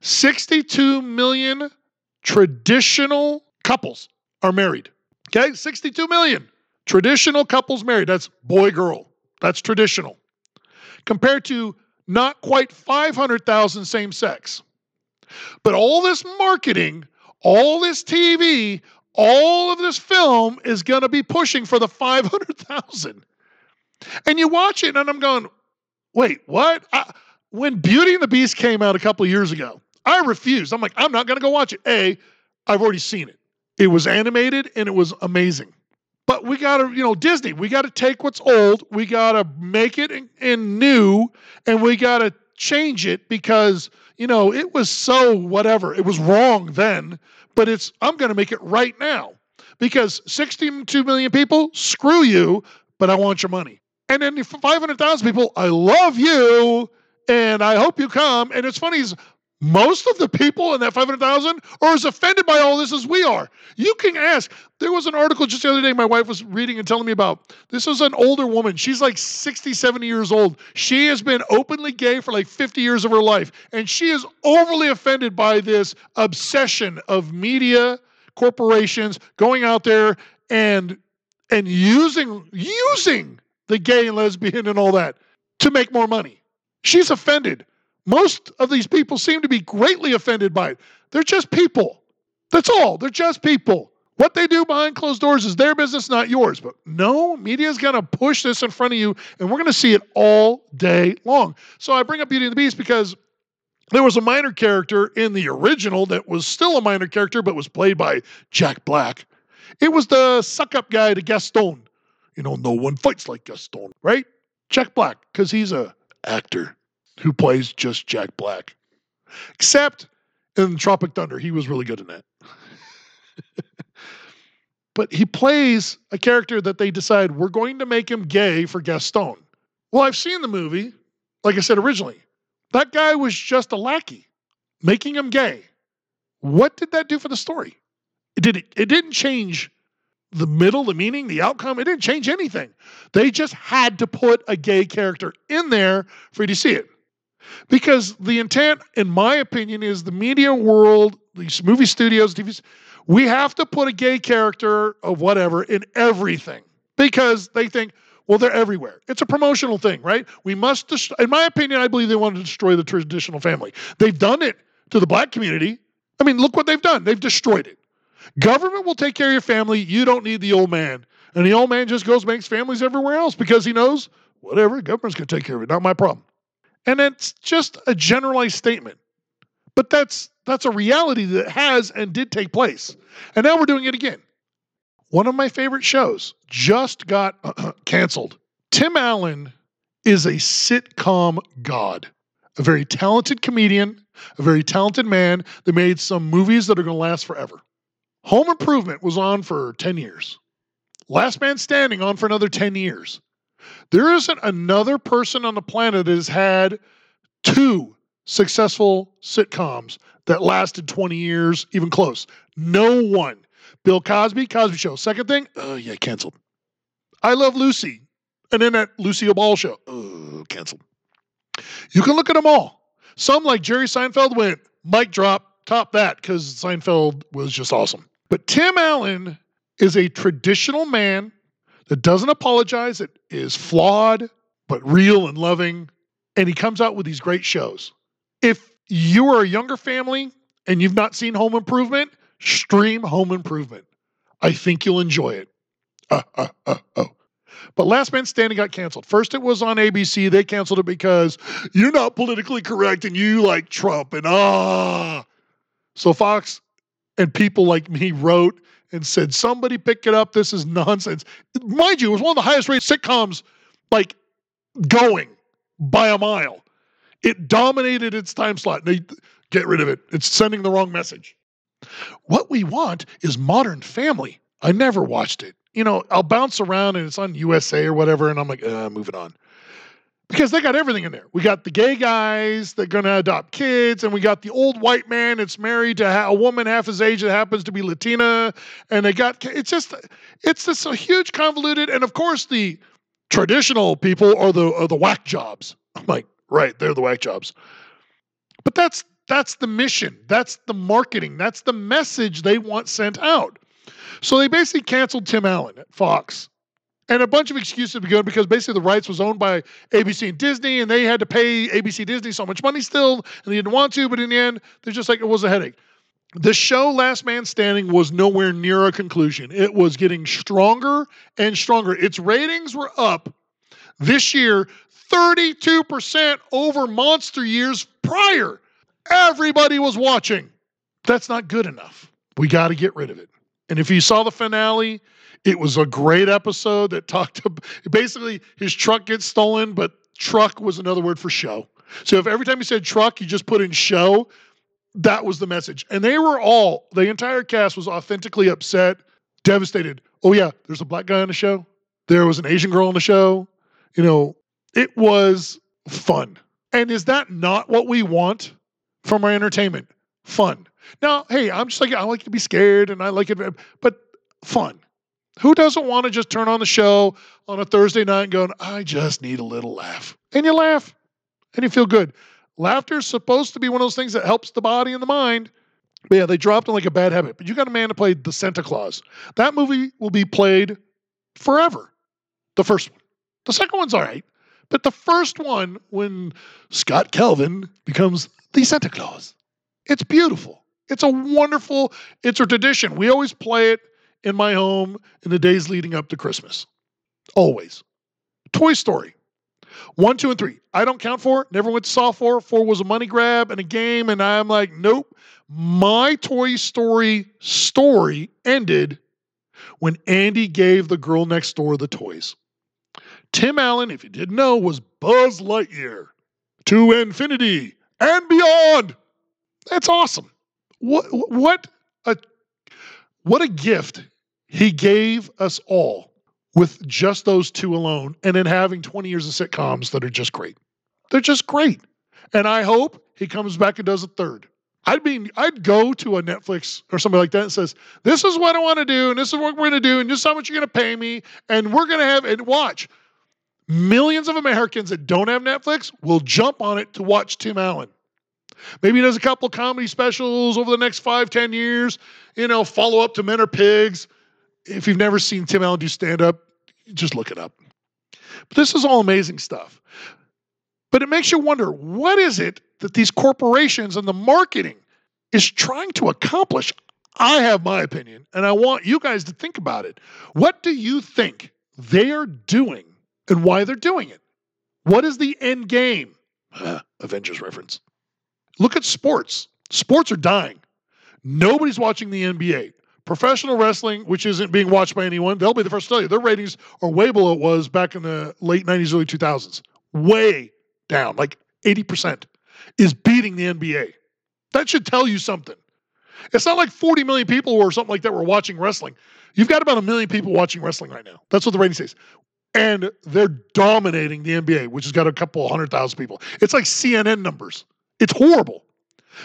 [SPEAKER 1] 62 million traditional couples are married. Okay, 62 million traditional couples married. That's boy girl. That's traditional. Compared to not quite 500,000 same sex. But all this marketing, all this TV, all of this film is going to be pushing for the 500,000. And you watch it, and I'm going, wait, what? I, when Beauty and the Beast came out a couple years ago, I refused. I'm like, I'm not going to go watch it. A, I've already seen it. It was animated and it was amazing. But we got to, you know, Disney, we got to take what's old, we got to make it in new, and we got to change it because, you know, it was so whatever. It was wrong then, but it's, I'm going to make it right now because 62 million people, screw you, but I want your money. And then 500,000 people, I love you and I hope you come. And it's funny is most of the people in that 500,000 are as offended by all this as we are. You can ask. There was an article just the other day my wife was reading and telling me about. This is an older woman. She's like 60, 70 years old. She has been openly gay for like 50 years of her life. And she is overly offended by this obsession of media, corporations going out there and and using using the gay and lesbian and all that to make more money. She's offended. Most of these people seem to be greatly offended by it. They're just people. That's all. They're just people. What they do behind closed doors is their business, not yours. But no, media is going to push this in front of you, and we're going to see it all day long. So I bring up Beauty and the Beast because there was a minor character in the original that was still a minor character, but was played by Jack Black. It was the suck up guy to Gaston. You know, no one fights like Gaston, right? Jack Black, because he's a actor who plays just Jack Black. Except in Tropic Thunder, he was really good in that. but he plays a character that they decide we're going to make him gay for Gaston. Well, I've seen the movie, like I said originally. That guy was just a lackey, making him gay. What did that do for the story? It did it it didn't change the middle, the meaning, the outcome. It didn't change anything. They just had to put a gay character in there for you to see it. Because the intent, in my opinion, is the media world, these movie studios, TVs, we have to put a gay character of whatever in everything because they think, well, they're everywhere. It's a promotional thing, right? We must, dest- in my opinion, I believe they want to destroy the traditional family. They've done it to the black community. I mean, look what they've done. They've destroyed it. Government will take care of your family. You don't need the old man. And the old man just goes makes families everywhere else because he knows whatever, government's going to take care of it. Not my problem. And it's just a generalized statement. But that's that's a reality that has and did take place. And now we're doing it again. One of my favorite shows just got canceled. Tim Allen is a sitcom god, a very talented comedian, a very talented man that made some movies that are going to last forever. Home Improvement was on for 10 years. Last Man Standing on for another 10 years. There isn't another person on the planet that has had two successful sitcoms that lasted 20 years, even close. No one. Bill Cosby, Cosby Show. Second thing, oh yeah, canceled. I Love Lucy, and then that Lucille Ball show, oh, canceled. You can look at them all. Some, like Jerry Seinfeld, went mic drop, top that, because Seinfeld was just awesome. But Tim Allen is a traditional man that doesn't apologize, that is flawed, but real and loving. And he comes out with these great shows. If you are a younger family and you've not seen Home Improvement, stream Home Improvement. I think you'll enjoy it. Uh, uh, uh, oh. But Last Man Standing got canceled. First, it was on ABC. They canceled it because you're not politically correct and you like Trump and ah. So Fox and people like me wrote and said, somebody pick it up. This is nonsense. Mind you, it was one of the highest rated sitcoms, like going by a mile. It dominated its time slot. They get rid of it. It's sending the wrong message. What we want is Modern Family. I never watched it. You know, I'll bounce around and it's on USA or whatever, and I'm like, uh, moving on. Because they got everything in there. We got the gay guys that are going to adopt kids, and we got the old white man that's married to a woman half his age that happens to be Latina, and they got it's just it's just a huge convoluted, and of course the traditional people are the are the whack jobs. I'm like, right, they're the whack jobs. But that's that's the mission. That's the marketing. That's the message they want sent out. So they basically canceled Tim Allen at Fox. And a bunch of excuses began because basically the rights was owned by ABC and Disney, and they had to pay ABC Disney so much money still, and they didn't want to, but in the end, they're just like it was a headache. The show Last Man Standing was nowhere near a conclusion. It was getting stronger and stronger. Its ratings were up this year 32% over monster years prior. Everybody was watching. That's not good enough. We got to get rid of it. And if you saw the finale, it was a great episode that talked about basically his truck gets stolen, but truck was another word for show. So if every time you said truck, you just put in show, that was the message. And they were all, the entire cast was authentically upset, devastated. Oh, yeah, there's a black guy on the show. There was an Asian girl on the show. You know, it was fun. And is that not what we want from our entertainment? Fun. Now, hey, I'm just like, I like to be scared and I like it, but fun. Who doesn't want to just turn on the show on a Thursday night and go, I just need a little laugh? And you laugh and you feel good. Laughter is supposed to be one of those things that helps the body and the mind. But yeah, they dropped it like a bad habit. But you got a man to play the Santa Claus. That movie will be played forever. The first one. The second one's all right. But the first one, when Scott Calvin becomes the Santa Claus, it's beautiful. It's a wonderful, it's a tradition. We always play it in my home in the days leading up to Christmas. Always. Toy Story. One, two, and three. I don't count four. Never went to saw four. Four was a money grab and a game, and I'm like, nope. My Toy Story story ended when Andy gave the girl next door the toys. Tim Allen, if you didn't know, was Buzz Lightyear to infinity and beyond. That's awesome. What what a what a gift he gave us all with just those two alone, and then having 20 years of sitcoms that are just great. They're just great. And I hope he comes back and does a third. I'd be I'd go to a Netflix or somebody like that and says, This is what I want to do, and this is what we're gonna do, and this is how much you're gonna pay me, and we're gonna have and watch. Millions of Americans that don't have Netflix will jump on it to watch Tim Allen. Maybe he does a couple comedy specials over the next five, ten years. You know, follow up to Men Are Pigs. If you've never seen Tim Allen do stand up, just look it up. But this is all amazing stuff. But it makes you wonder what is it that these corporations and the marketing is trying to accomplish? I have my opinion, and I want you guys to think about it. What do you think they are doing and why they're doing it? What is the end game? Avengers reference. Look at sports. Sports are dying. Nobody's watching the NBA. Professional wrestling, which isn't being watched by anyone, they'll be the first to tell you their ratings are way below it was back in the late 90s, early 2000s. Way down, like 80%, is beating the NBA. That should tell you something. It's not like 40 million people or something like that were watching wrestling. You've got about a million people watching wrestling right now. That's what the rating says. And they're dominating the NBA, which has got a couple hundred thousand people. It's like CNN numbers. It's horrible.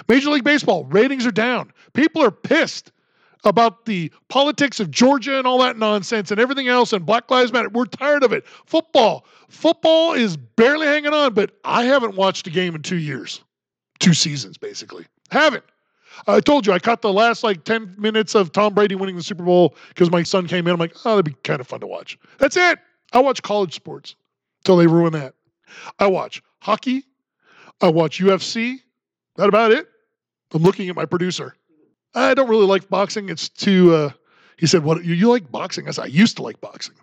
[SPEAKER 1] Major League Baseball ratings are down. People are pissed about the politics of Georgia and all that nonsense and everything else and Black Lives Matter. We're tired of it. Football. Football is barely hanging on, but I haven't watched a game in two years. Two seasons, basically. Haven't. I told you I caught the last like 10 minutes of Tom Brady winning the Super Bowl because my son came in. I'm like, oh, that'd be kind of fun to watch. That's it. I watch college sports until they ruin that. I watch hockey. I watch UFC. That about it. I'm looking at my producer. I don't really like boxing. It's too. Uh, he said, "What you, like boxing?" I said, "I used to like boxing,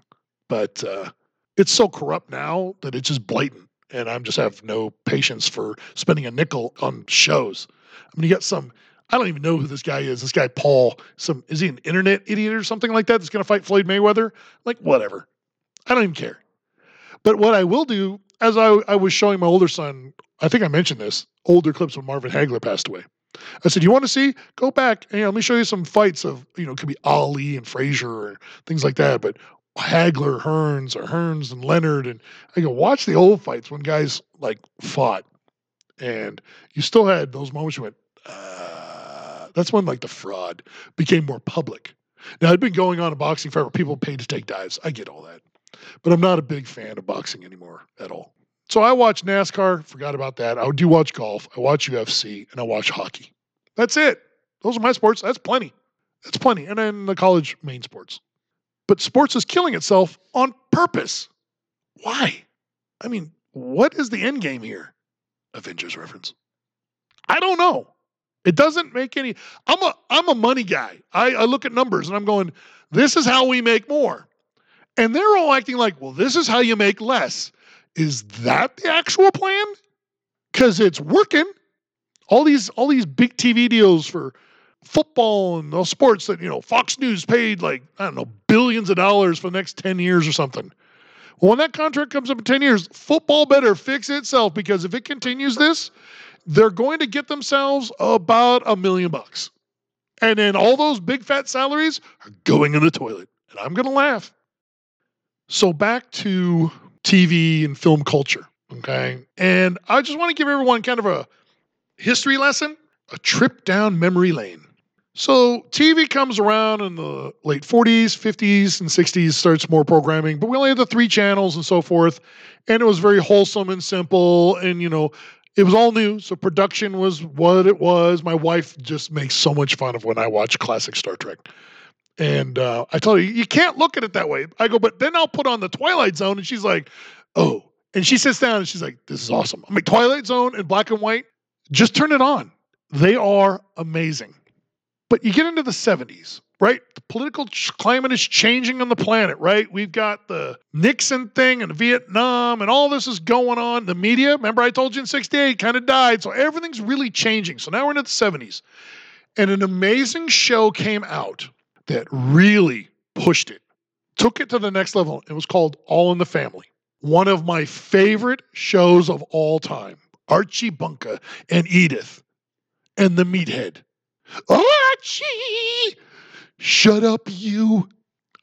[SPEAKER 1] but uh, it's so corrupt now that it's just blatant, and I'm just have no patience for spending a nickel on shows. I mean, you got some. I don't even know who this guy is. This guy Paul. Some is he an internet idiot or something like that? That's going to fight Floyd Mayweather? Like whatever. I don't even care. But what I will do, as I, I was showing my older son, I think I mentioned this older clips when Marvin Hagler passed away. I said, "You want to see? Go back. And, let me show you some fights of you know, it could be Ali and Frazier or things like that. But Hagler, Hearns, or Hearns and Leonard, and I go watch the old fights when guys like fought, and you still had those moments you went. Uh, that's when like the fraud became more public. Now it'd been going on in boxing forever. People paid to take dives. I get all that, but I'm not a big fan of boxing anymore at all. So I watch NASCAR, forgot about that. I do watch golf, I watch UFC, and I watch hockey. That's it. Those are my sports. That's plenty. That's plenty. And then the college main sports. But sports is killing itself on purpose. Why? I mean, what is the end game here? Avengers reference. I don't know. It doesn't make any. I'm a I'm a money guy. I, I look at numbers and I'm going, this is how we make more. And they're all acting like, well, this is how you make less. Is that the actual plan? Because it's working. All these all these big TV deals for football and those sports that you know Fox News paid like I don't know billions of dollars for the next ten years or something. Well, when that contract comes up in ten years, football better fix itself because if it continues this, they're going to get themselves about a million bucks, and then all those big fat salaries are going in the toilet, and I'm going to laugh. So back to TV and film culture. Okay. And I just want to give everyone kind of a history lesson, a trip down memory lane. So TV comes around in the late 40s, 50s, and 60s, starts more programming, but we only had the three channels and so forth. And it was very wholesome and simple. And, you know, it was all new. So production was what it was. My wife just makes so much fun of when I watch classic Star Trek. And uh, I told her, you can't look at it that way. I go, but then I'll put on the Twilight Zone. And she's like, oh. And she sits down and she's like, this is awesome. I'm like, Twilight Zone in black and white, just turn it on. They are amazing. But you get into the 70s, right? The political climate is changing on the planet, right? We've got the Nixon thing and Vietnam, and all this is going on. The media, remember I told you in 68, kind of died. So everything's really changing. So now we're in the 70s. And an amazing show came out that really pushed it, took it to the next level. It was called All in the Family. One of my favorite shows of all time. Archie Bunker and Edith and the meathead. Archie! Shut up, you.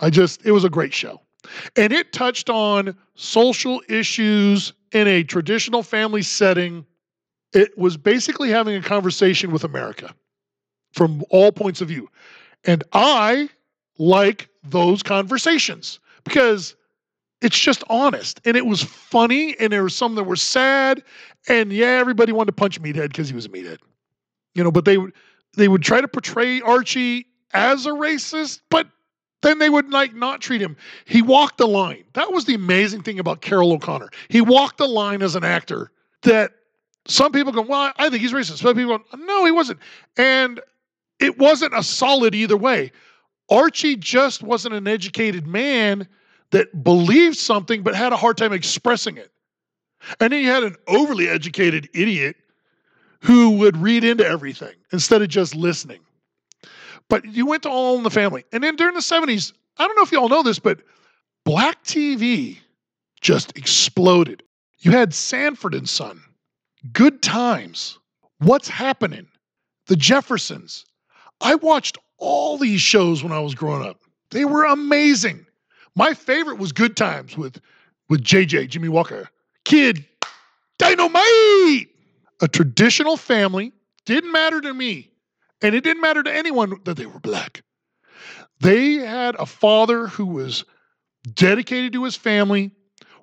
[SPEAKER 1] I just, it was a great show. And it touched on social issues in a traditional family setting. It was basically having a conversation with America from all points of view. And I like those conversations because it's just honest. And it was funny and there were some that were sad. And yeah everybody wanted to punch meathead because he was a meathead. You know but they would they would try to portray archie as a racist but then they would like not treat him. He walked the line. That was the amazing thing about Carroll o'connor. He walked the line as an actor that some people go well i think he's racist. Some people go no he wasn't. And it wasn't a solid either way. Archie just wasn't an educated man that believed something but had a hard time expressing it. And then you had an overly educated idiot who would read into everything instead of just listening. But you went to All in the Family. And then during the 70s, I don't know if you all know this, but black TV just exploded. You had Sanford and Son, Good Times, What's Happening, The Jeffersons, I watched all these shows when I was growing up. They were amazing. My favorite was Good Times with with JJ, Jimmie Walker. Kid, dynamite! A traditional family didn't matter to me, and it didn't matter to anyone that they were black. They had a father who was dedicated to his family,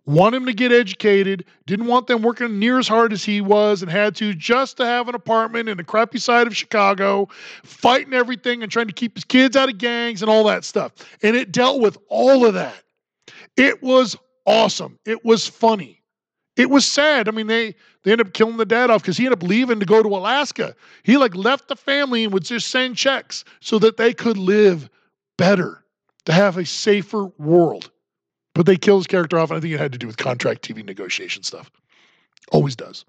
[SPEAKER 1] wanted him to get educated, didn't want them working near as hard as he was, and had to just to have an apartment in the crappy side of Chicago, fighting everything and trying to keep his kids out of gangs and all that stuff. And it dealt with all of that. It was awesome. It was funny. It was sad. I mean, they they ended up killing the dad off because he ended up leaving to go to Alaska. He like left the family and would just send checks so that they could live better, to have a safer world. But they killed his character off, and I think it had to do with contract TV negotiation stuff. Always does.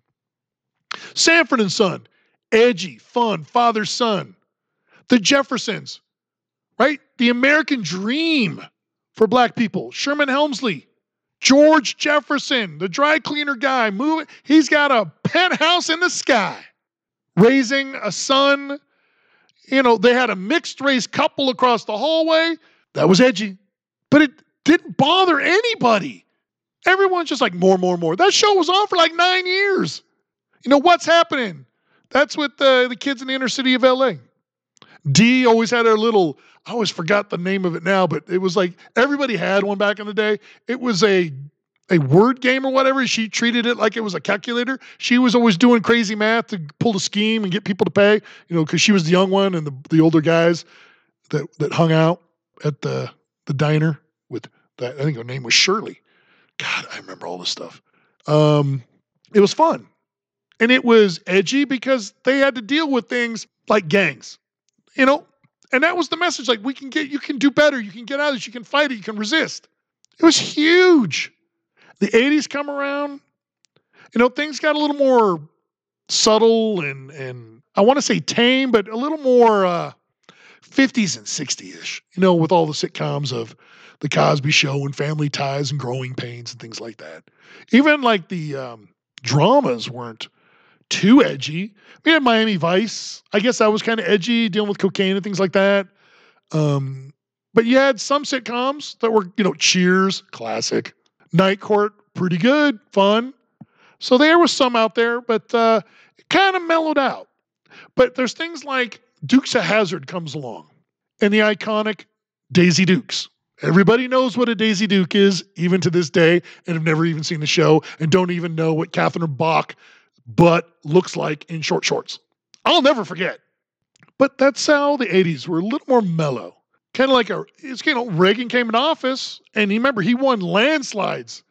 [SPEAKER 1] Sanford and Son, edgy, fun, father son. The Jeffersons, right? The American dream for black people. Sherman Hemsley, George Jefferson, the dry cleaner guy, moving. He's got a penthouse in the sky, raising a son. You know, they had a mixed race couple across the hallway. That was edgy, but it didn't bother anybody. Everyone's just like more, more, more. That show was on for like nine years. You know what's happening? That's with the, the kids in the inner city of LA. Dee always had a little, I always forgot the name of it now, but it was like everybody had one back in the day. It was a a word game or whatever. She treated it like it was a calculator. She was always doing crazy math to pull the scheme and get people to pay, you know, because she was the young one and the, the older guys that that hung out at the the diner that. I think her name was Shirley. God, I remember all this stuff. Um, it was fun. And it was edgy because they had to deal with things like gangs, you know? And that was the message like, we can get, you can do better. You can get out of this. You can fight it. You can resist. It was huge. The 80s come around, you know, things got a little more subtle and, and I want to say tame, but a little more uh, 50s and 60s ish, you know, with all the sitcoms of the Cosby Show and Family Ties and Growing Pains and things like that. Even like the um, dramas weren't too edgy. We had Miami Vice. I guess that was kind of edgy, dealing with cocaine and things like that. Um, but you had some sitcoms that were, you know, Cheers, classic. Night Court, pretty good, fun. So there was some out there, but uh, it kind of mellowed out. But there's things like Dukes of Hazzard comes along, and the iconic Daisy Dukes. Everybody knows what a Daisy Duke is, even to this day, and have never even seen the show and don't even know what Catherine Bach butt looks like in short shorts. I'll never forget. But that's how the 80s were a little more mellow. Kind of like a, it's, you know, Reagan came in office and remember he won landslides.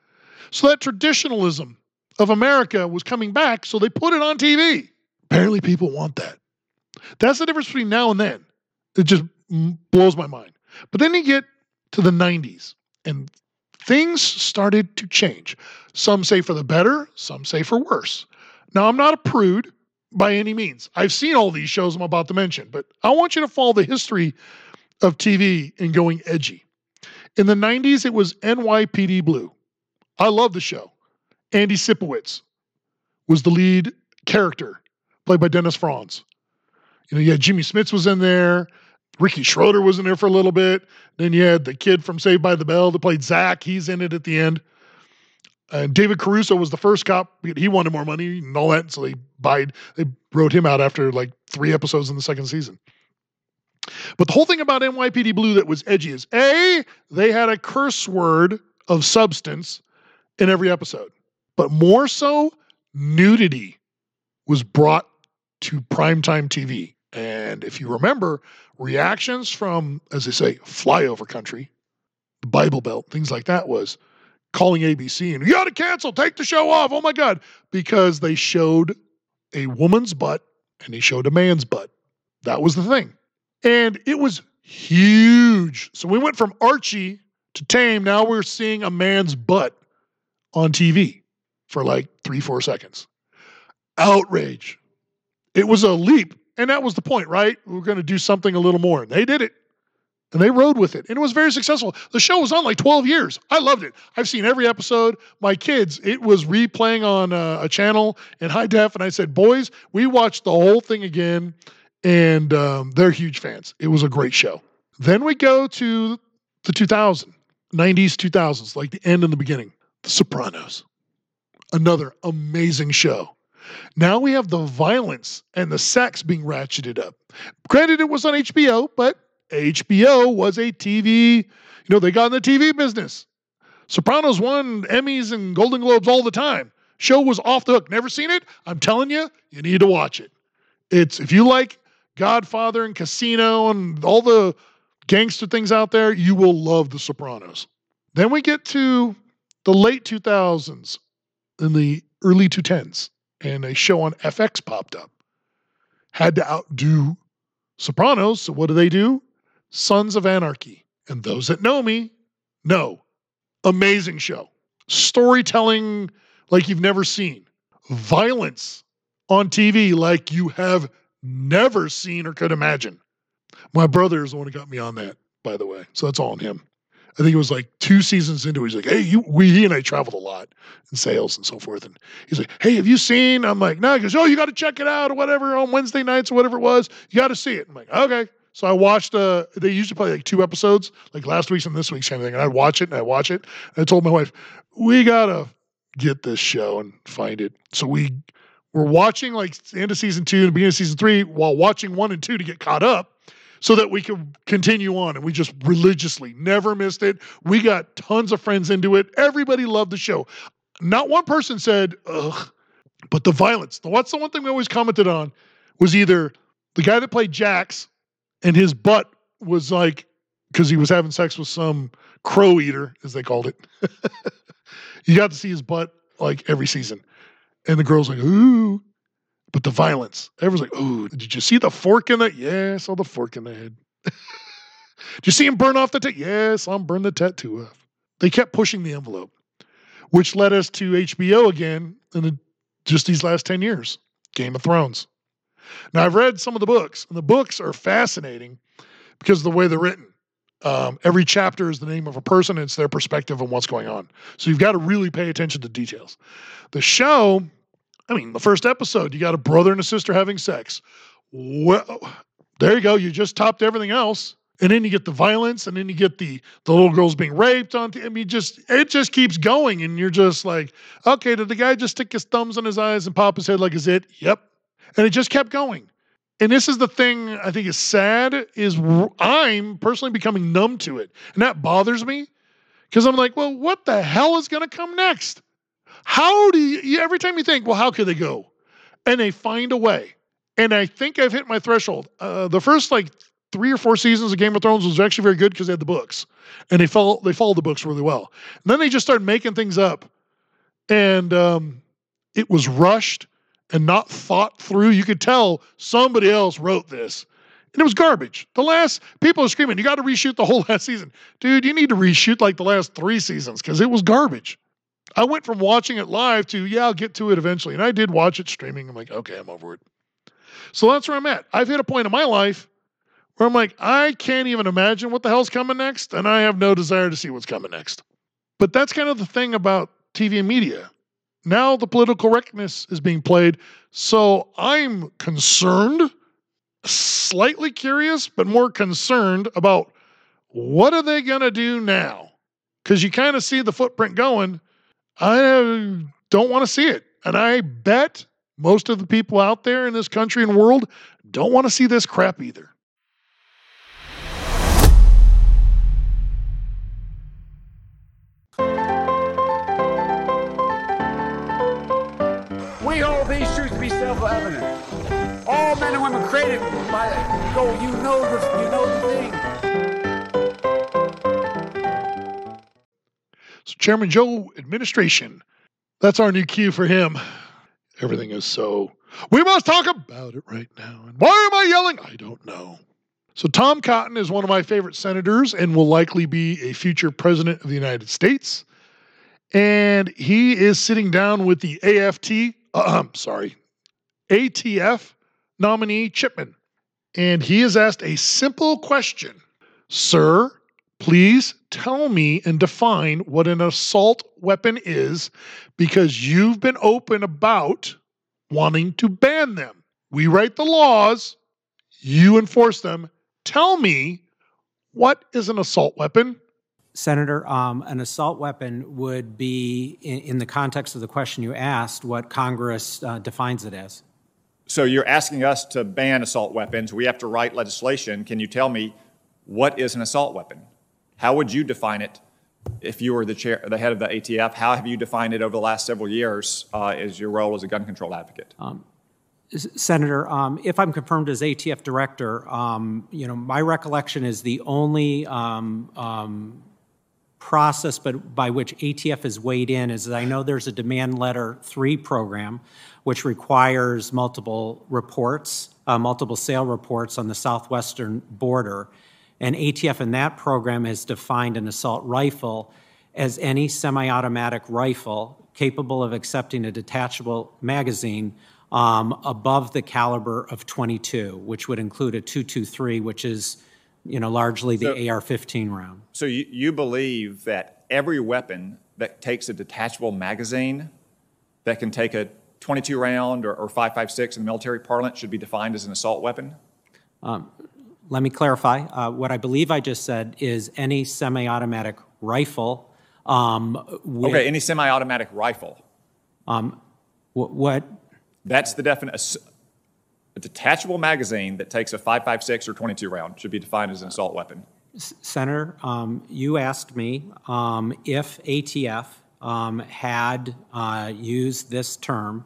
[SPEAKER 1] So that traditionalism of America was coming back, so they put it on TV. Apparently, people want that. That's the difference between now and then. It just blows my mind. But then you get to the 90s and things started to change. Some say for the better, some say for worse. Now, I'm not a prude by any means. I've seen all these shows I'm about to mention, but I want you to follow the history of TV and going edgy. In the 90s, it was NYPD Blue. I love the show. Andy Sipowicz was the lead character, played by Dennis Franz. You know, yeah, Jimmy Smits was in there. Ricky Schroder was in there for a little bit. Then you had the kid from Saved by the Bell that played Zach. He's in it at the end. And David Caruso was the first cop. He wanted more money and all that, so they buyed. They wrote him out after like three episodes in the second season. But the whole thing about NYPD Blue that was edgy is a they had a curse word of substance in every episode, but more so, nudity was brought to primetime TV. And if you remember, reactions from, as they say, flyover country, the Bible Belt, things like that was calling ABC and you got to cancel, take the show off. Oh my God. Because they showed a woman's butt and they showed a man's butt. That was the thing. And it was huge. So we went from Archie to Tame. Now we're seeing a man's butt on TV for like three, four seconds. Outrage. It was a leap. And that was the point, right? We are going to do something a little more. And they did it. And they rode with it. And it was very successful. The show was on like 12 years. I loved it. I've seen every episode. My kids it was replaying on uh, a channel in high def and i said boys we watched the whole thing again and um, they're huge fans. It was a great show. Then we go to the 2000 90s 2000s like the end and the beginning. The Sopranos. Another amazing show. Now we have the violence and the sex being ratcheted up. Granted, it was on HBO, but HBO was a TV, you know, they got in the TV business. Sopranos won Emmys and Golden Globes all the time. Show was off the hook. Never seen it? I'm telling you, you need to watch it. It's if you like Godfather and Casino and all the gangster things out there, you will love The Sopranos. Then we get to the late 2000s and the early 2010s, and a show on FX popped up. Had to outdo Sopranos, so what do they do? Sons of Anarchy. And those that know me know. Amazing show. Storytelling like you've never seen. Violence on TV like you have never seen or could imagine. My brother is the one who got me on that, by the way. So that's all on him. I think it was like two seasons into it. He's like, hey, you, we, he and I traveled a lot in sales and so forth. And he's like, hey, have you seen? I'm like, no. He goes, oh, you got to check it out or whatever on Wednesday nights or whatever it was. You got to see it. I'm like, okay. So I watched, uh, they usually play like two episodes, like last week's and this week's kind of thing. And I'd watch it and I'd watch it. And I told my wife, we got to get this show and find it. So we were watching like the end of season two and the beginning of season three while watching one and two to get caught up so that we could continue on. And we just religiously never missed it. We got tons of friends into it. Everybody loved the show. Not one person said, ugh, but the violence. What's the one thing we always commented on was either the guy that played Jax and his butt was like, because he was having sex with some crow eater, as they called it. you got to see his butt like every season. And the girl's like, ooh, but the violence. Everyone's like, "Oh, did you see the fork in the?" Yeah, I saw the fork in the head. did you see him burn off the tattoo? Yes, I'm burn the tattoo off. They kept pushing the envelope, which led us to HBO again in the, just these last ten years. Game of Thrones. Now I've read some of the books, and the books are fascinating because of the way they're written. Um, every chapter is the name of a person, and it's their perspective on what's going on. So you've got to really pay attention to details. The show I mean, the first episode, you got a brother and a sister having sex. Well, there you go. You just topped everything else. And then you get the violence, and then you get the the little girls being raped on. T- I mean, just it just keeps going, and you're just like, okay, did the guy just stick his thumbs in his eyes and pop his head like is it? Yep. And it just kept going. And this is the thing I think is sad is I'm personally becoming numb to it, and that bothers me because I'm like, well, what the hell is going to come next? How do you, every time you think, well, how could they go? And they find a way. And I think I've hit my threshold. Uh, the first like three or four seasons of Game of Thrones was actually very good because they had the books and they follow they followed the books really well. And then they just started making things up, and um, it was rushed and not thought through. You could tell somebody else wrote this. And it was garbage. The last people are screaming, you got to reshoot the whole last season. Dude, you need to reshoot like the last three seasons because it was garbage. I went from watching it live to, yeah, I'll get to it eventually. And I did watch it streaming. I'm like, okay, I'm over it. So that's where I'm at. I've hit a point in my life where I'm like, I can't even imagine what the hell's coming next. And I have no desire to see what's coming next. But that's kind of the thing about TV and media. Now the political correctness is being played. So I'm concerned, slightly curious, but more concerned about what are they going to do now? Because you kind of see the footprint going I uh, don't want to see it. And I bet most of the people out there in this country and world don't want to see this crap either.
[SPEAKER 9] We hold these truths to be self-evident. All men and women created by go. You know the you know the
[SPEAKER 1] Chairman Joe administration. That's our new cue for him. Everything is so. We must talk about it right now. And why am I yelling? I don't know. So Tom Cotton is one of my favorite senators and will likely be a future president of the United States. And he is sitting down with the AFT, uh, sorry, ATF nominee Chipman. And he has asked a simple question Sir, please tell me and define what an assault weapon is because you've been open about wanting to ban them. We write the laws, you enforce them. Tell me what is an assault weapon?
[SPEAKER 10] Senator, um, an assault weapon would be, in, in, the context of the question you asked, what Congress uh, defines it as.
[SPEAKER 11] So you're asking us to ban assault weapons. We have to write legislation. Can you tell me what is an assault weapon? How would you define it if you were the chair, the head of the ATF? How have you defined it over the last several years uh, as your role as a gun control advocate? Um,
[SPEAKER 10] Senator, um, if I'm confirmed as ATF director, um, you know, my recollection is the only um, um process but by which ATF has weighed in is that I know there's a demand letter three program, which requires multiple reports, uh, multiple sale reports on the southwestern border. And ATF in that program has defined an assault rifle as any semi automatic rifle capable of accepting a detachable magazine um, above the caliber of 22, which would include a 223, which is you know, largely the so, AR-15 round.
[SPEAKER 11] So you, you believe that every weapon that takes a detachable magazine that can take a 22 round or, or 5.56 in military parlance should be defined as an assault weapon? Um,
[SPEAKER 10] let me clarify. Uh, what I believe I just said is any semi-automatic rifle. Um,
[SPEAKER 11] with, okay, any semi-automatic rifle. Um,
[SPEAKER 10] what?
[SPEAKER 11] That's the definition. A detachable magazine that takes a 5.56 or 22 round should be defined as an assault weapon.
[SPEAKER 10] Senator, um, you asked me um, if ATF um, had uh, used this term,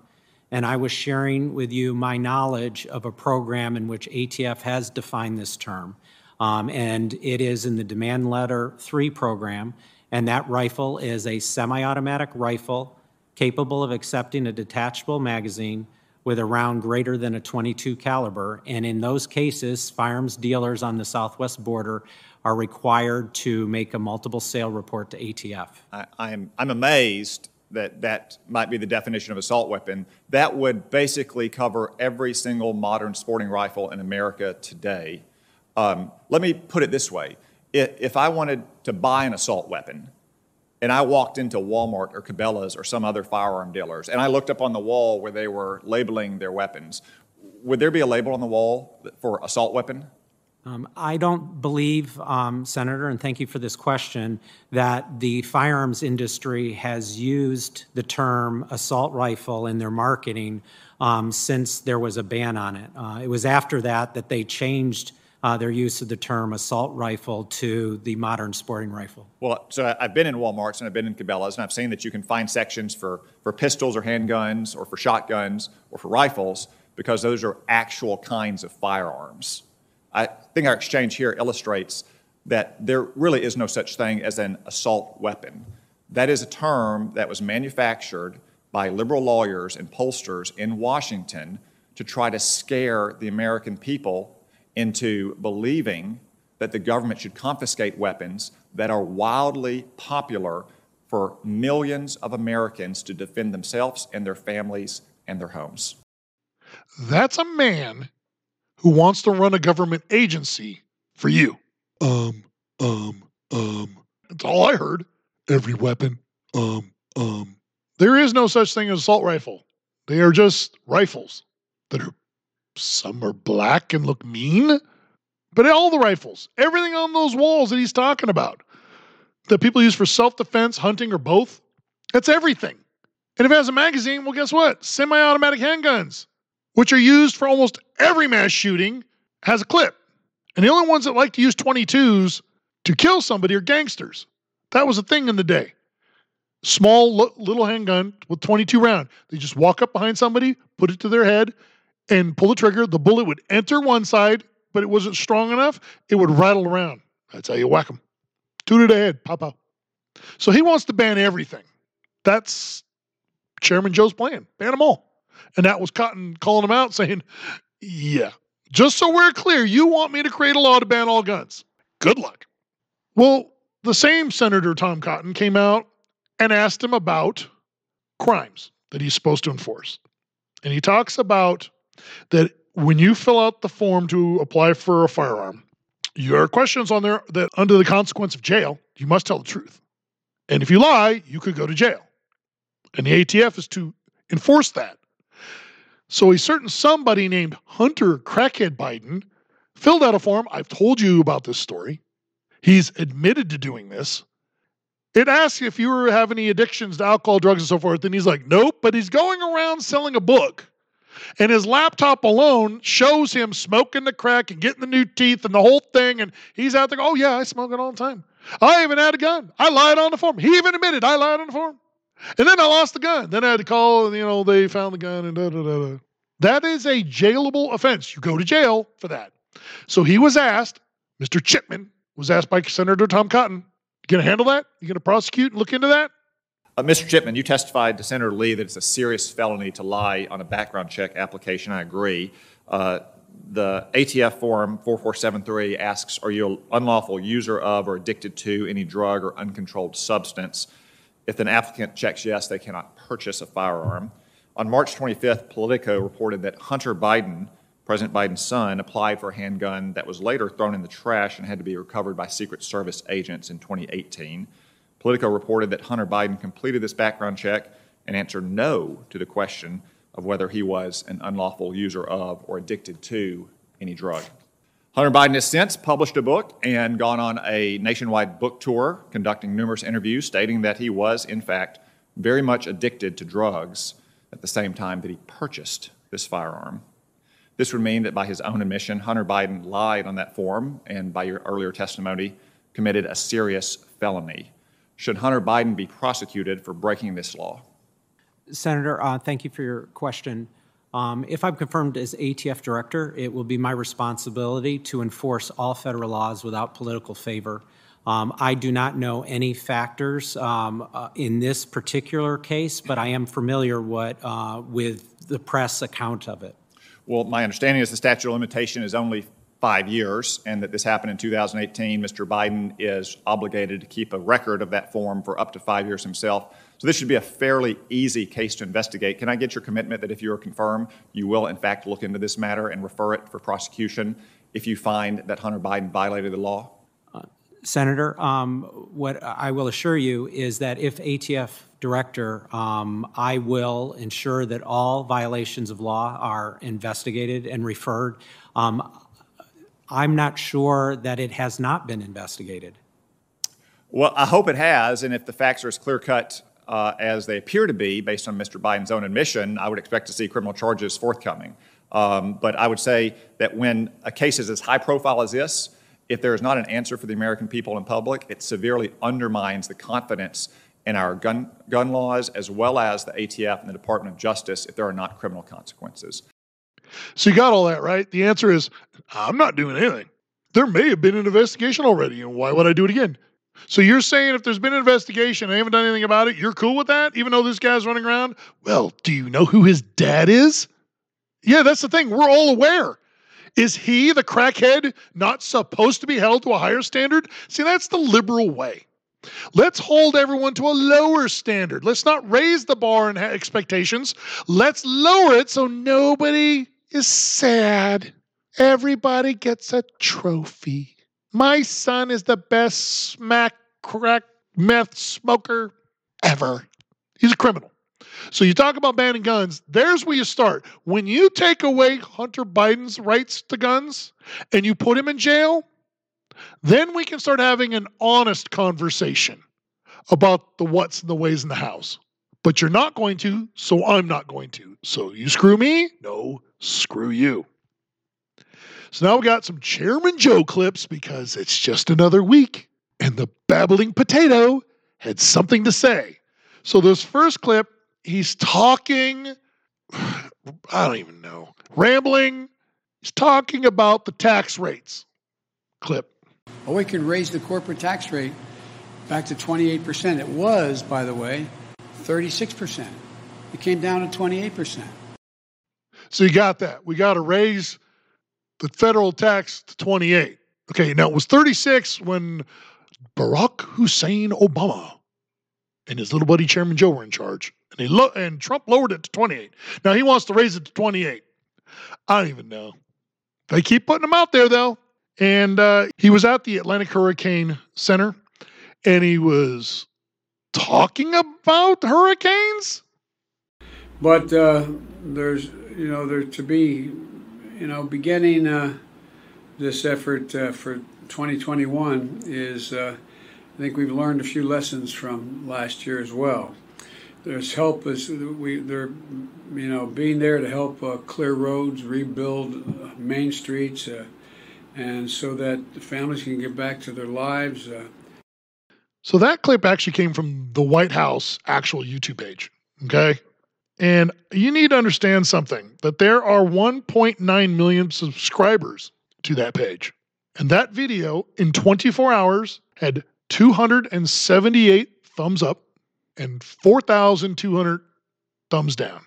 [SPEAKER 10] and I was sharing with you my knowledge of a program in which ATF has defined this term. Um, and it is in the Demand Letter 3 program, and that rifle is a semi automatic rifle capable of accepting a detachable magazine with a round greater than a 22 caliber. And in those cases, firearms dealers on the southwest border are required to make a multiple sale report to ATF.
[SPEAKER 11] I, I'm, I'm amazed that that might be the definition of assault weapon. That would basically cover every single modern sporting rifle in America today. Um, let me put it this way. If I wanted to buy an assault weapon, and I walked into Walmart or Cabela's or some other firearm dealers, and I looked up on the wall where they were labeling their weapons. Would there be a label on the wall for assault weapon?
[SPEAKER 10] Um, I don't believe, um, Senator, and thank you for this question, that the firearms industry has used the term assault rifle in their marketing um, since there was a ban on it. Uh, it was after that that they changed uh, their use of the term assault rifle to the modern sporting rifle?
[SPEAKER 11] Well, so I've been in Walmarts and I've been in Cabela's, and I've seen that you can find sections for, for pistols or handguns or for shotguns or for rifles because those are actual kinds of firearms. I think our exchange here illustrates that there really is no such thing as an assault weapon. That is a term that was manufactured by liberal lawyers and pollsters in Washington to try to scare the American people into believing that the government should confiscate weapons that are wildly popular for millions of Americans to defend themselves and their families and their homes.
[SPEAKER 1] That's a man who wants to run a government agency for you. Um, um, um. That's all I heard. Every weapon. Um, um. There is no such thing as assault rifle. They are just rifles that are some are black and look mean, but all the rifles, everything on those walls that he's talking about, that people use for self defense, hunting, or both, that's everything. And if it has a magazine, well, guess what? Semi automatic handguns, which are used for almost every mass shooting, has a clip. And the only ones that like to use 22s to kill somebody are gangsters. That was a thing in the day. Small little handgun with 22 round. They just walk up behind somebody, put it to their head, and pull the trigger, the bullet would enter one side, but it wasn't strong enough. It would rattle around. That's how you whack them. Toot it ahead, pop out. So he wants to ban everything. That's Chairman Joe's plan. Ban them all. And that was Cotton calling him out saying, yeah, just so we're clear, you want me to create a law to ban all guns. Good luck. Well, the same Senator Tom Cotton came out and asked him about crimes that he's supposed to enforce. And he talks about that when you fill out the form to apply for a firearm, there are questions on there that under the consequence of jail, you must tell the truth. And if you lie, you could go to jail. And the ATF is to enforce that. So a certain somebody named Hunter Crackhead Biden filled out a form. I've told you about this story. He's admitted to doing this. It asks if you have any addictions to alcohol, drugs, and so forth. And he's like, nope. But he's going around selling a book. And his laptop alone shows him smoking the crack and getting the new teeth and the whole thing. And he's out there, oh, yeah, I smoke it all the time. I even had a gun. I lied on the form. He even admitted I lied on the form. And then I lost the gun. Then I had to call, and, you know, they found the gun and da da da da. That is a jailable offense. You go to jail for that. So he was asked, Mr. Chipman was asked by Senator Tom Cotton, you going to handle that? You going to prosecute and look into that?
[SPEAKER 11] Uh, Mr. Chipman, you testified to Senator Lee that it's a serious felony to lie on a background check application. I agree. Uh, the ATF form 4473 asks Are you an unlawful user of or addicted to any drug or uncontrolled substance? If an applicant checks yes, they cannot purchase a firearm. On March 25th, Politico reported that Hunter Biden, President Biden's son, applied for a handgun that was later thrown in the trash and had to be recovered by Secret Service agents in 2018. Politico reported that Hunter Biden completed this background check and answered no to the question of whether he was an unlawful user of or addicted to any drug. Hunter Biden has since published a book and gone on a nationwide book tour, conducting numerous interviews, stating that he was, in fact, very much addicted to drugs at the same time that he purchased this firearm. This would mean that by his own admission, Hunter Biden lied on that form and, by your earlier testimony, committed a serious felony. Should Hunter Biden be prosecuted for breaking this law?
[SPEAKER 10] Senator, uh, thank you for your question. Um, if I'm confirmed as ATF director, it will be my responsibility to enforce all federal laws without political favor. Um, I do not know any factors um, uh, in this particular case, but I am familiar what, uh, with the press account of it.
[SPEAKER 11] Well, my understanding is the statute of limitation is only five years, and that this happened in 2018. Mr. Biden is obligated to keep a record of that form for up to five years himself. So this should be a fairly easy case to investigate. Can I get your commitment that if you are confirmed, you will in fact look into this matter and refer it for prosecution if you find that Hunter Biden violated the law?
[SPEAKER 10] Uh, Senator, um, what I will assure you is that if ATF director, um, I will ensure that all violations of law are investigated and referred. Um, I'm not sure that it has not been investigated.
[SPEAKER 11] Well, I hope it has, and if the facts are as clear cut uh, as they appear to be, based on Mr. Biden's own admission, I would expect to see criminal charges forthcoming. Um, but I would say that when a case is as high profile as this, if there is not an answer for the American people in public, it severely undermines the confidence in our gun, gun laws as well as the ATF and the Department of Justice if there are not criminal consequences.
[SPEAKER 1] So you got all that, right? The answer is I'm not doing anything. There may have been an investigation already, and why would I do it again? So you're saying if there's been an investigation and they haven't done anything about it, you're cool with that, even though this guy's running around? Well, do you know who his dad is? Yeah, that's the thing. We're all aware. Is he, the crackhead, not supposed to be held to a higher standard? See, that's the liberal way. Let's hold everyone to a lower standard. Let's not raise the bar and expectations. Let's lower it so nobody is sad. Everybody gets a trophy. My son is the best smack crack meth smoker ever. He's a criminal. So you talk about banning guns, there's where you start. When you take away Hunter Biden's rights to guns and you put him in jail, then we can start having an honest conversation about the what's and the ways in the house. But you're not going to, so I'm not going to. So you screw me? No, screw you. So now we got some Chairman Joe clips because it's just another week and the babbling potato had something to say. So this first clip, he's talking, I don't even know, rambling. He's talking about the tax rates. Clip.
[SPEAKER 12] Well, we can raise the corporate tax rate back to 28%. It was, by the way, 36%. It came down to 28%.
[SPEAKER 1] So you got that. We got to raise the federal tax to 28. Okay, now it was 36 when Barack Hussein Obama and his little buddy Chairman Joe were in charge. And he lo- and Trump lowered it to 28. Now he wants to raise it to 28. I don't even know. They keep putting them out there though. And uh, he was at the Atlantic Hurricane Center and he was talking about hurricanes.
[SPEAKER 12] But uh, there's, you know, there to be, you know, beginning uh, this effort uh, for 2021 is uh, I think we've learned a few lessons from last year as well. There's help us we they're you know being there to help uh, clear roads, rebuild uh, main streets, uh, and so that the families can get back to their lives.
[SPEAKER 1] So that clip actually came from the White House actual YouTube page. Okay. And you need to understand something that there are 1.9 million subscribers to that page. And that video in 24 hours had 278 thumbs up and 4,200 thumbs down.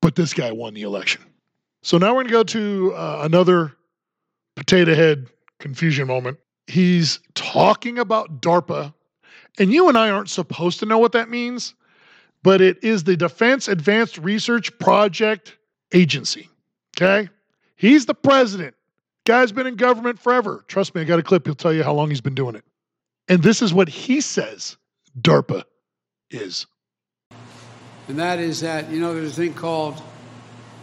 [SPEAKER 1] But this guy won the election. So now we're going to go to uh, another potato head confusion moment. He's talking about DARPA, and you and I aren't supposed to know what that means, but it is the Defense Advanced Research Project Agency. Okay? He's the president. Guy's been in government forever. Trust me, I got a clip. He'll tell you how long he's been doing it. And this is what he says DARPA is.
[SPEAKER 12] And that is that, you know, there's a thing called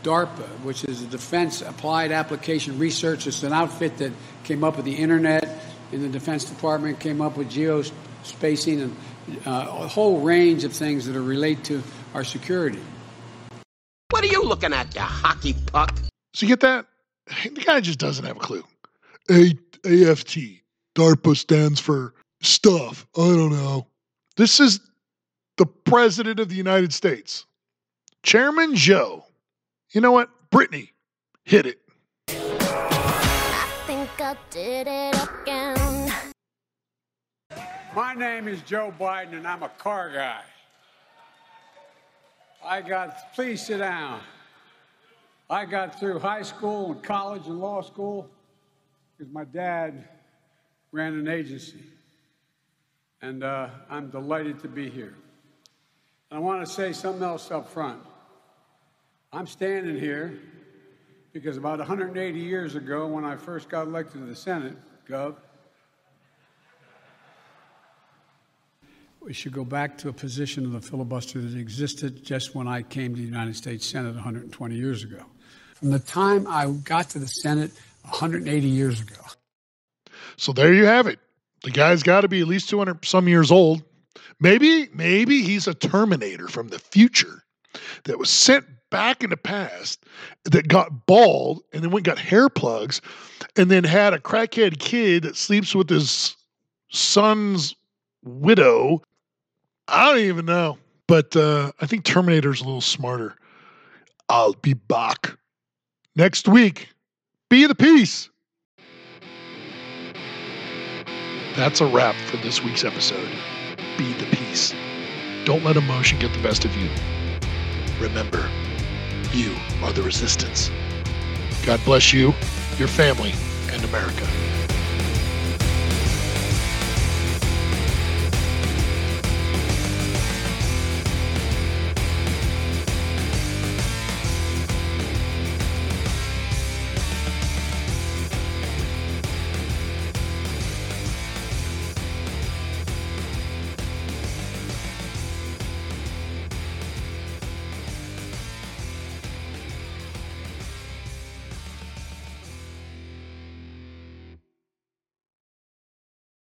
[SPEAKER 12] DARPA, which is a Defense Applied Application Research. It's an outfit that came up with the internet in the Defense Department, came up with geospacing and uh, a whole range of things that are relate to our security.
[SPEAKER 13] What are you looking at, you hockey puck?
[SPEAKER 1] So you get that? The guy just doesn't have a clue. A- AFT. DARPA stands for stuff. I don't know. This is the President of the United States. Chairman Joe. You know what? Brittany, hit it.
[SPEAKER 14] I think I did it again.
[SPEAKER 12] My name is Joe Biden, and I'm a car guy. I got, please sit down. I got through high school and college and law school because my dad ran an agency. And uh, I'm delighted to be here. And I want to say something else up front. I'm standing here because about 180 years ago, when I first got elected to the Senate, Gov, we should go back to a position of the filibuster that existed just when I came to the United States Senate 120 years ago. From the time I got to the Senate 180 years ago.
[SPEAKER 1] So there you have it. The guy's got to be at least 200 some years old. Maybe, maybe he's a Terminator from the future that was sent back in the past that got bald and then went got hair plugs and then had a crackhead kid that sleeps with his son's widow. I don't even know. But uh, I think Terminator's a little smarter. I'll be back next week. Be the peace. That's a wrap for this week's episode. Be the peace. Don't let emotion get the best of you. Remember, you are the resistance. God bless you, your family, and America.